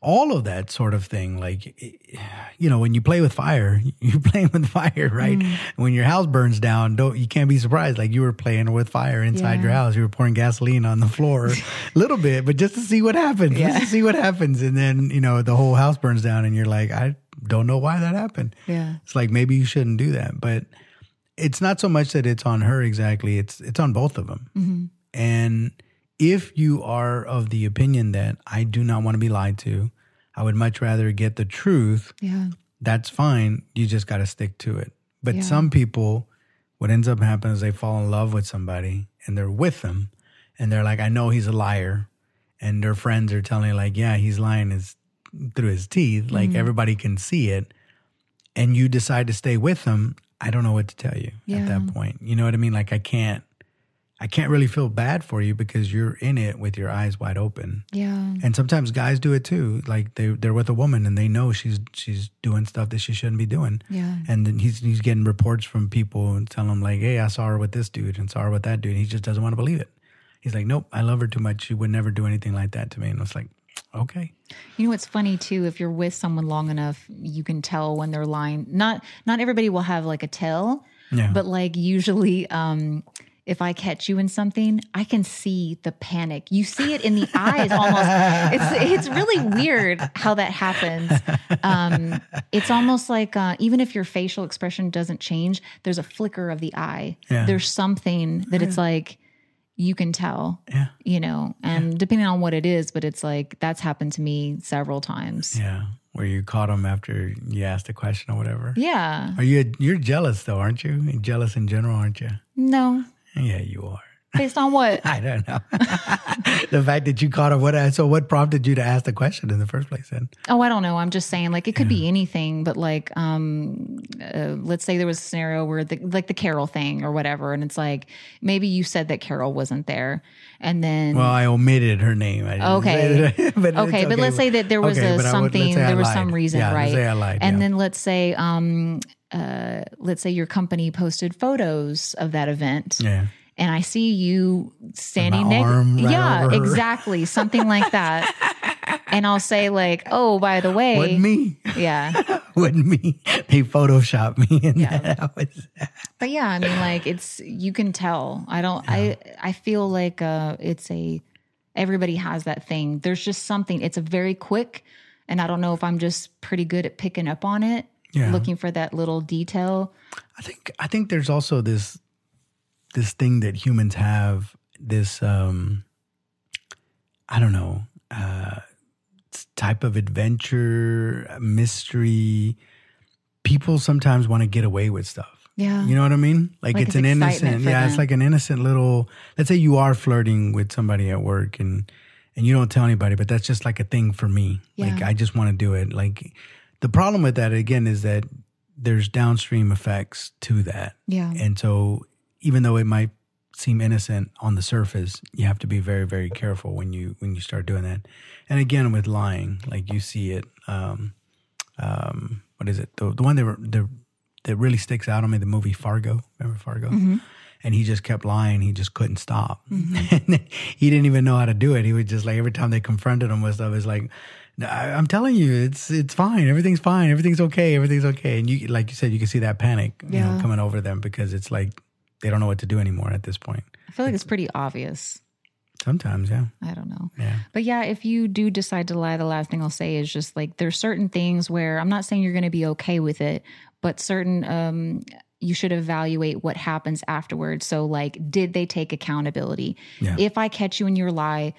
all of that sort of thing, like eh, you know, when you play with fire, <laughs> you're playing with fire, right? Mm. When your house burns down, don't you can't be surprised. Like you were playing with fire inside Yeah. your house. You were pouring gasoline on the floor, <laughs> a little bit, but just to see what happens. Yeah. Just to see what happens, and then you know the whole house burns down, and you're like, I don't know why that happened. yeah It's like maybe you shouldn't do that, but it's not so much that it's on her exactly. It's it's on both of them. Mm-hmm. And if you are of the opinion that I do not want to be lied to, I would much rather get the truth. yeah That's fine. You just got to stick to it. But Yeah. some people, what ends up happening is they fall in love with somebody and they're with them, and they're like, I know he's a liar, and their friends are telling like, yeah, he's lying his through his teeth, like mm-hmm. everybody can see it, and you decide to stay with them. I don't know what to tell you Yeah. at that point. You know what I mean? Like I can't, I can't really feel bad for you because you're in it with your eyes wide open. yeah And sometimes guys do it too. Like they they're with a woman and they know she's she's doing stuff that she shouldn't be doing. yeah And then he's he's getting reports from people and telling him like, "Hey, I saw her with this dude and saw her with that dude." He just doesn't want to believe it. He's like, "Nope, I love her too much. She would never do anything like that to me." And it's like, okay, You know what's funny too? If you're with someone long enough, you can tell when they're lying. Not not everybody will have like a tell, Yeah. but like usually, um, if I catch you in something, I can see the panic. You see it in the eyes almost. It's it's really weird how that happens. Um, it's almost like uh, even if your facial expression doesn't change, there's a flicker of the eye. Yeah. There's something that it's like you can tell, Yeah. you know, and depending on what it is, but it's like that's happened to me several times. Yeah. Where you caught him after you asked a question or whatever. Yeah. Are you you're jealous though, aren't you? Jealous in general, aren't you? No. Yeah, you are. Based on what? <laughs> I don't know. <laughs> the fact that you caught him. What? So, what prompted you to ask the question in the first place? Then, Oh, I don't know. I'm just saying, like, it could be anything, but like, um, uh, let's say there was a scenario where the like the Carol thing or whatever, and it's like maybe you said that Carol wasn't there, and then well, I omitted her name. I didn't Okay. say <laughs> but okay, but let's say that there was Okay, a I would- something, there was some reason, Yeah, right? say I lied, and yeah. then let's say, um, uh, let's say your company posted photos of that event. yeah, and I see you standing next. right yeah, over exactly, something like that. <laughs> and I'll say like, "Oh, by the way, wasn't me. yeah." <laughs> wouldn't me. They photoshopped me, and Yeah. <laughs> that was. But yeah, I mean, like it's you can tell. I don't. I I feel like uh, it's a everybody has that thing. There's just something. It's a very quick, and I don't know if I'm just pretty good at picking up on it, Yeah. looking for that little detail. I think I think there's also this this thing that humans have this um I don't know uh type of adventure mystery people sometimes want to get away with stuff Yeah. you know what I mean? Like, Like it's, an innocent, yeah, it's like an innocent little. Let's say you are flirting with somebody at work and and you don't tell anybody, but that's just like a thing for me. yeah. Like I just want to do it. Like the problem with that again is that there's downstream effects to that, Yeah. and so even though it might seem innocent on the surface, you have to be very very careful when you when you start doing that. And again with lying, like you see it. Um, um, what is it? The the one that the that really sticks out on me, the movie Fargo. Remember Fargo? And he just kept lying. He just couldn't stop. <laughs> and he didn't even know how to do it. He was just like every time they confronted him with stuff, it's like, I'm telling you, it's it's fine. Everything's fine. Everything's okay. Everything's okay. And you, like you said, you can see that panic, you know, coming over them because it's like they don't know what to do anymore at this point. I feel like it's pretty obvious. Sometimes, yeah, I don't know. yeah, But yeah, if you do decide to lie, the last thing I'll say is just like there's certain things where I'm not saying you're going to be okay with it, but certain um you should evaluate what happens afterwards. So like did they take accountability? Yeah. If I catch you in your lie,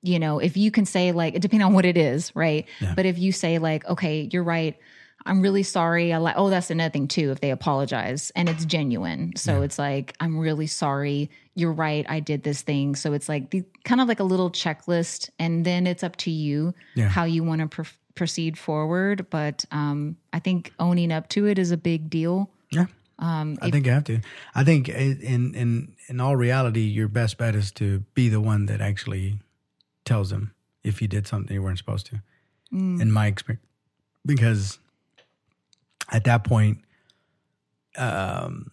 you know, if you can say like depending on what it is, right? Yeah. But if you say like, okay, you're right. I'm really sorry. I like, oh, that's another thing too. If they apologize and it's genuine. So it's like, I'm really sorry. You're right. I did this thing. So it's like the kind of like a little checklist. And then it's up to you Yeah. how you want to pr- proceed forward. But um, I think owning up to it is a big deal. yeah. Um, I think you have to. I think in in in all reality, your best bet is to be the one that actually tells them if you did something you weren't supposed to. In my experience, because at that point, um,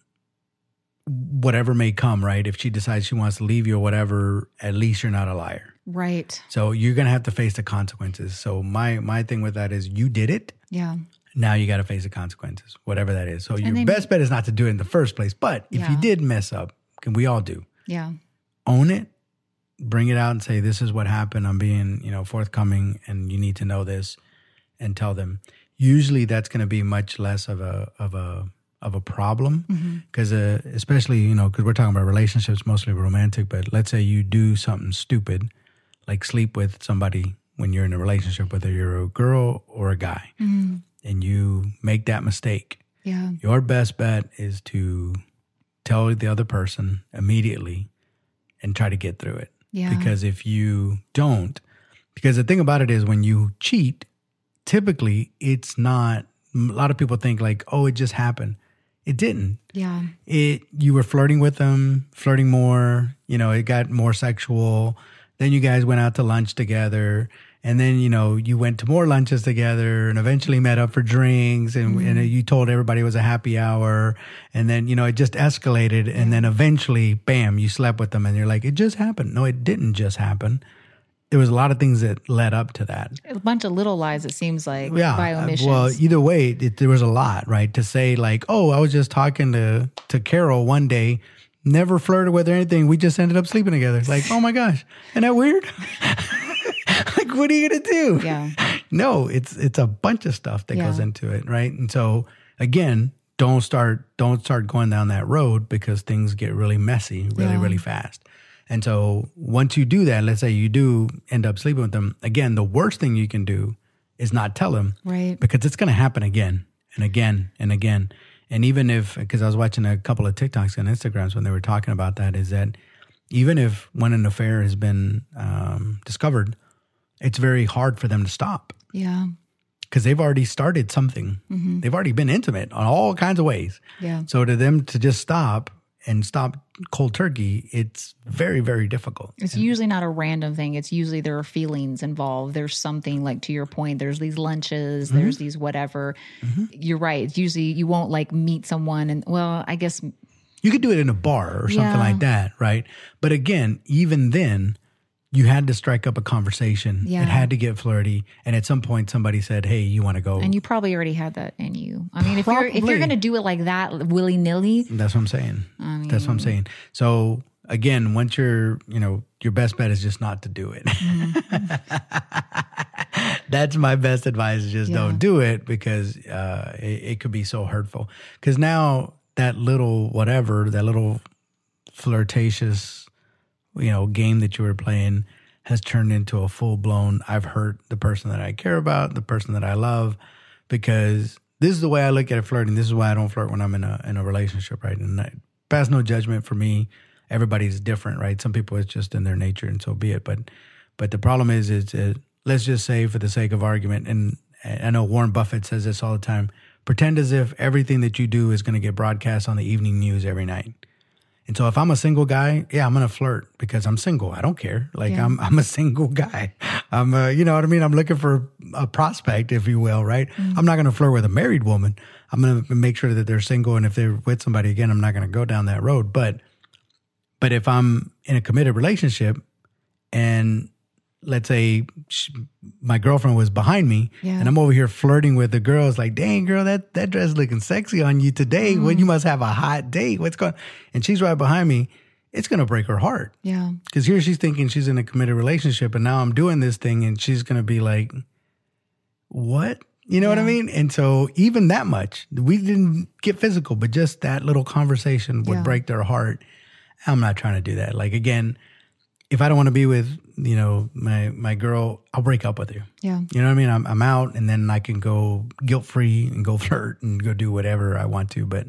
whatever may come, right? If she decides she wants to leave you or whatever, at least you're not a liar. right. So you're gonna have to face the consequences. So my my thing with that is you did it. Yeah. Now you got to face the consequences, whatever that is. So your then- best bet is not to do it in the first place. But if you did mess up, and we all do, Yeah. own it, bring it out, and say, "This is what happened. I'm being, you know, forthcoming, and you need to know this," and tell them. Usually, that's going to be much less of a of a of a problem because, uh, especially you know, because we're talking about relationships, mostly romantic. But let's say you do something stupid, like sleep with somebody when you're in a relationship, whether you're a girl or a guy and you make that mistake, Yeah. your best bet is to tell the other person immediately and try to get through it. Yeah. Because if you don't, because the thing about it is when you cheat, typically it's not, a lot of people think like, oh, it just happened. It didn't. Yeah. It, you were flirting with them, flirting more, you know, it got more sexual. Then you guys went out to lunch together. And then, you know, you went to more lunches together and eventually met up for drinks and, and mm-hmm. you told everybody it was a happy hour. And then, you know, it just escalated. And then eventually, bam, you slept with them and you're like, it just happened. No, it didn't just happen. There was a lot of things that led up to that. A bunch of little lies, it seems like, Yeah. by uh, omissions. Well, either way, it, there was a lot, right? To say like, oh, I was just talking to to Carol one day, never flirted with her or anything. We just ended up sleeping together. Like, oh my gosh, isn't that weird? <laughs> like, what are you gonna do? yeah. <laughs> No, it's it's a bunch of stuff that goes into it, right? And so again, don't start don't start going down that road because things get really messy really Yeah. really fast. And so once you do that, let's say you do end up sleeping with them, again, the worst thing you can do is not tell them. Right. Because it's going to happen again and again and again. And even if, because I was watching a couple of TikToks and Instagrams when they were talking about that, is that even if when an affair has been um, discovered, it's very hard for them to stop Yeah. because they've already started something. They've already been intimate on all kinds of ways. Yeah. So to them to just stop and stop cold turkey, it's very, very difficult. It's usually not a random thing. It's usually there are feelings involved. There's something like to your point, there's these lunches, Mm-hmm. there's these whatever. You're right. It's usually you won't like meet someone and well, I guess You could do it in a bar or something Yeah. like that, right? But again, even then, you had to strike up a conversation. Yeah. It had to get flirty. And at some point, somebody said, Hey, you want to go? and you probably already had that in you. I mean, if you're if you're gonna do it like that willy nilly, That's what I'm saying. That's what I'm saying. So again, once you're, you know, your best bet is just not to do it. <laughs> That's my best advice. Is just Yeah. don't do it because uh, it, it could be so hurtful. Because now that little whatever, that little flirtatious, you know, game that you were playing has turned into a full blown. I've hurt the person that I care about, the person that I love, because this is the way I look at it. flirting. This is why I don't flirt when I'm in a in a relationship, right? And I, pass no judgment for me. Everybody's different, right? Some people it's just in their nature, and so be it. But but the problem is, is it, let's just say for the sake of argument, and I know Warren Buffett says this all the time: pretend as if everything that you do is going to get broadcast on the evening news every night. And so if I'm a single guy, yeah, I'm gonna flirt because I'm single. I don't care. Like Yeah. I'm I'm a <laughs> single guy. I'm uh, you know what I mean. I'm looking for a prospect, if you will, right? I'm not gonna flirt with a married woman. I'm gonna make sure that they're single, and if they're with somebody again, I'm not gonna go down that road. But but if I'm in a committed relationship, and let's say sh my girlfriend was behind me, Yeah. and I'm over here flirting with the girls, like, dang girl, that that dress looking sexy on you today. Well, mm-hmm. you must have a hot date. What's going? on? And she's right behind me. It's gonna break her heart yeah, because here she's thinking she's in a committed relationship, and now I'm doing this thing, and she's gonna be like, "What?" You know what I mean? And so even that much, we didn't get physical, but just that little conversation would Yeah. break their heart. I'm not trying to do that. Like again, if I don't want to be with you know my my girl, I'll break up with you. yeah, You know what I mean? I'm I'm out, and then I can go guilt free and go <laughs> flirt and go do whatever I want to. But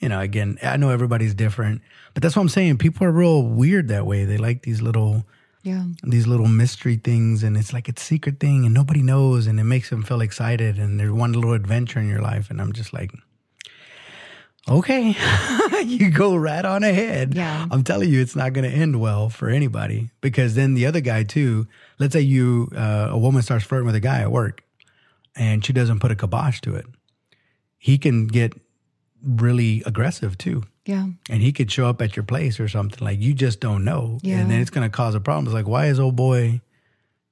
you know, again, I know everybody's different, but that's what I'm saying. People are real weird that way. They like these little yeah, these little mystery things, and it's like it's a secret thing, and nobody knows, and it makes them feel excited, and there's one little adventure in your life, and I'm just like. Okay, <laughs> you go right on ahead. Yeah. I'm telling you, it's not going to end well for anybody because then the other guy too. Let's say you, uh, a woman starts flirting with a guy at work, and she doesn't put a kibosh to it. He can get really aggressive too, yeah, and he could show up at your place or something like you just don't know, Yeah. and then it's going to cause a problem. It's like, why is old boy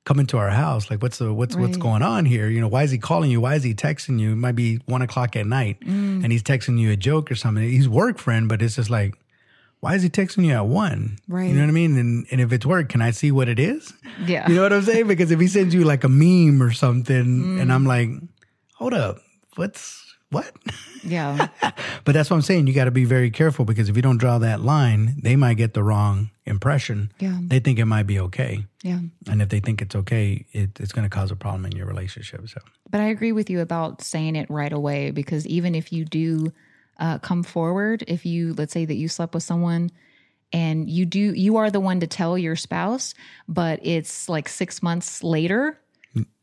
coming to our house? Like, what's the what's what's going on here? You know, why is he calling you? Why is he texting you? It might be one o'clock at night, Mm. and he's texting you a joke or something. He's work friend, but it's just like, why is he texting you at one? Right. You know what I mean? And and if it's work, can I see what it is? yeah. You know what I'm saying? Because if he sends you like a meme or something, and I'm like, hold up, what's what? yeah, <laughs> But that's what I'm saying. You got to be very careful because if you don't draw that line, they might get the wrong impression. Yeah. They think it might be okay. yeah. And if they think it's okay, it, it's going to cause a problem in your relationship. So, But I agree with you about saying it right away because even if you do uh, come forward, if you, let's say that you slept with someone and you do, you are the one to tell your spouse, but it's like six months later.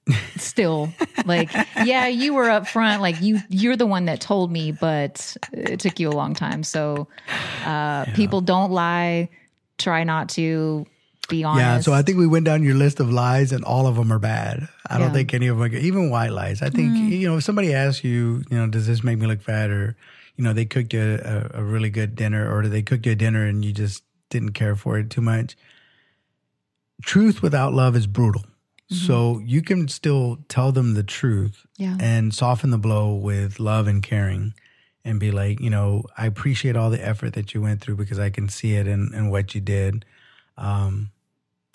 <laughs> Still, like, yeah, you were up front. Like you, you're the one that told me, but it took you a long time. So, uh, people don't lie. Try not to be honest. yeah. So I think we went down your list of lies and all of them are bad. I don't Mm-hmm. think any of them are good. Even white lies. I think, you know, if somebody asks you, you know, does this make me look fat or, you know, they cooked you a, a really good dinner or did they cooked you a dinner and you just didn't care for it too much. Truth without love is brutal. So you can still tell them the truth Yeah. and soften the blow with love and caring and be like, you know, I appreciate all the effort that you went through because I can see it and in what you did. Um,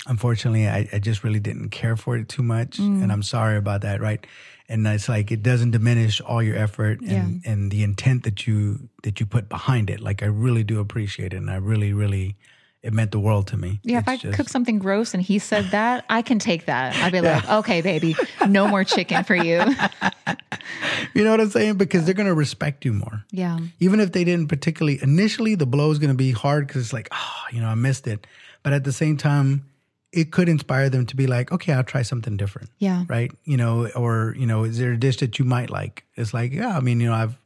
unfortunately, I, I just really didn't care for it too much. And I'm sorry about that, right? And it's like it doesn't diminish all your effort and, and the intent that you that you put behind it. Like I really do appreciate it and I really, really it meant the world to me. Yeah, if I just- cook something gross and he said that, I can take that. I'd be like, okay, baby, no more chicken for you. <laughs> you know what I'm saying? Because they're gonna respect you more. Yeah. even if they didn't particularly initially the blow is going to be hard because it's like oh you know i missed it but at the same time it could inspire them to be like okay i'll try something different Yeah. right you know or you know is there a dish that you might like it's like yeah i mean you know i've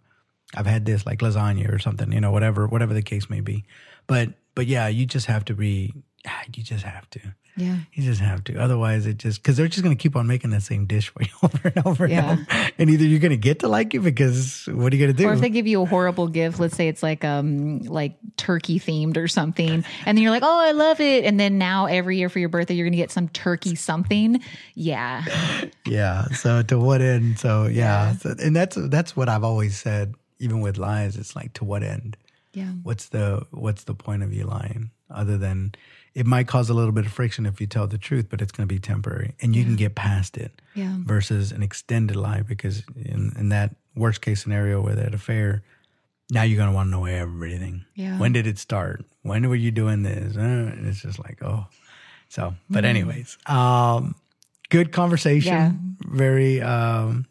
i've had this like lasagna or something you know whatever whatever the case may be but but yeah you just have to be ah, you just have to Yeah. you just have to. Otherwise, it just because they're just going to keep on making that same dish for <laughs> you over and over Yeah. and over. And either you're going to get to like it because what are you going to do? Or if they give you a horrible gift, let's say it's like um like turkey themed or something, and then you're like, oh, I love it, and then now every year for your birthday you're gonna get some turkey something. Yeah, <laughs> Yeah. So to what end? So yeah. So, and that's that's what I've always said, even with lies. It's like to what end? Yeah, What's the what's the point of you lying? Other than it might cause a little bit of friction if you tell the truth, but it's going to be temporary, and you can get past it. yeah, Versus an extended lie, because in, in that worst case scenario with that affair, now you're going to want to know everything. Yeah. When did it start? When were you doing this? Uh, and it's just like oh. So, but Mm. anyways, um, good conversation. Yeah. Very, um,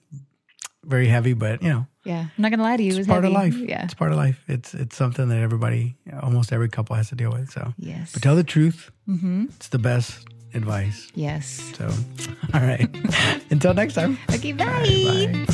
very heavy, but you know, yeah. I'm not gonna lie to you, it it's part of life. Yeah, It's part of life. It's it's something that everybody, almost every couple has to deal with. So, yes, but tell the truth. Mm-hmm. It's the best advice. yes. So, <laughs> all right. <laughs> Until next time. Okay, bye. Bye.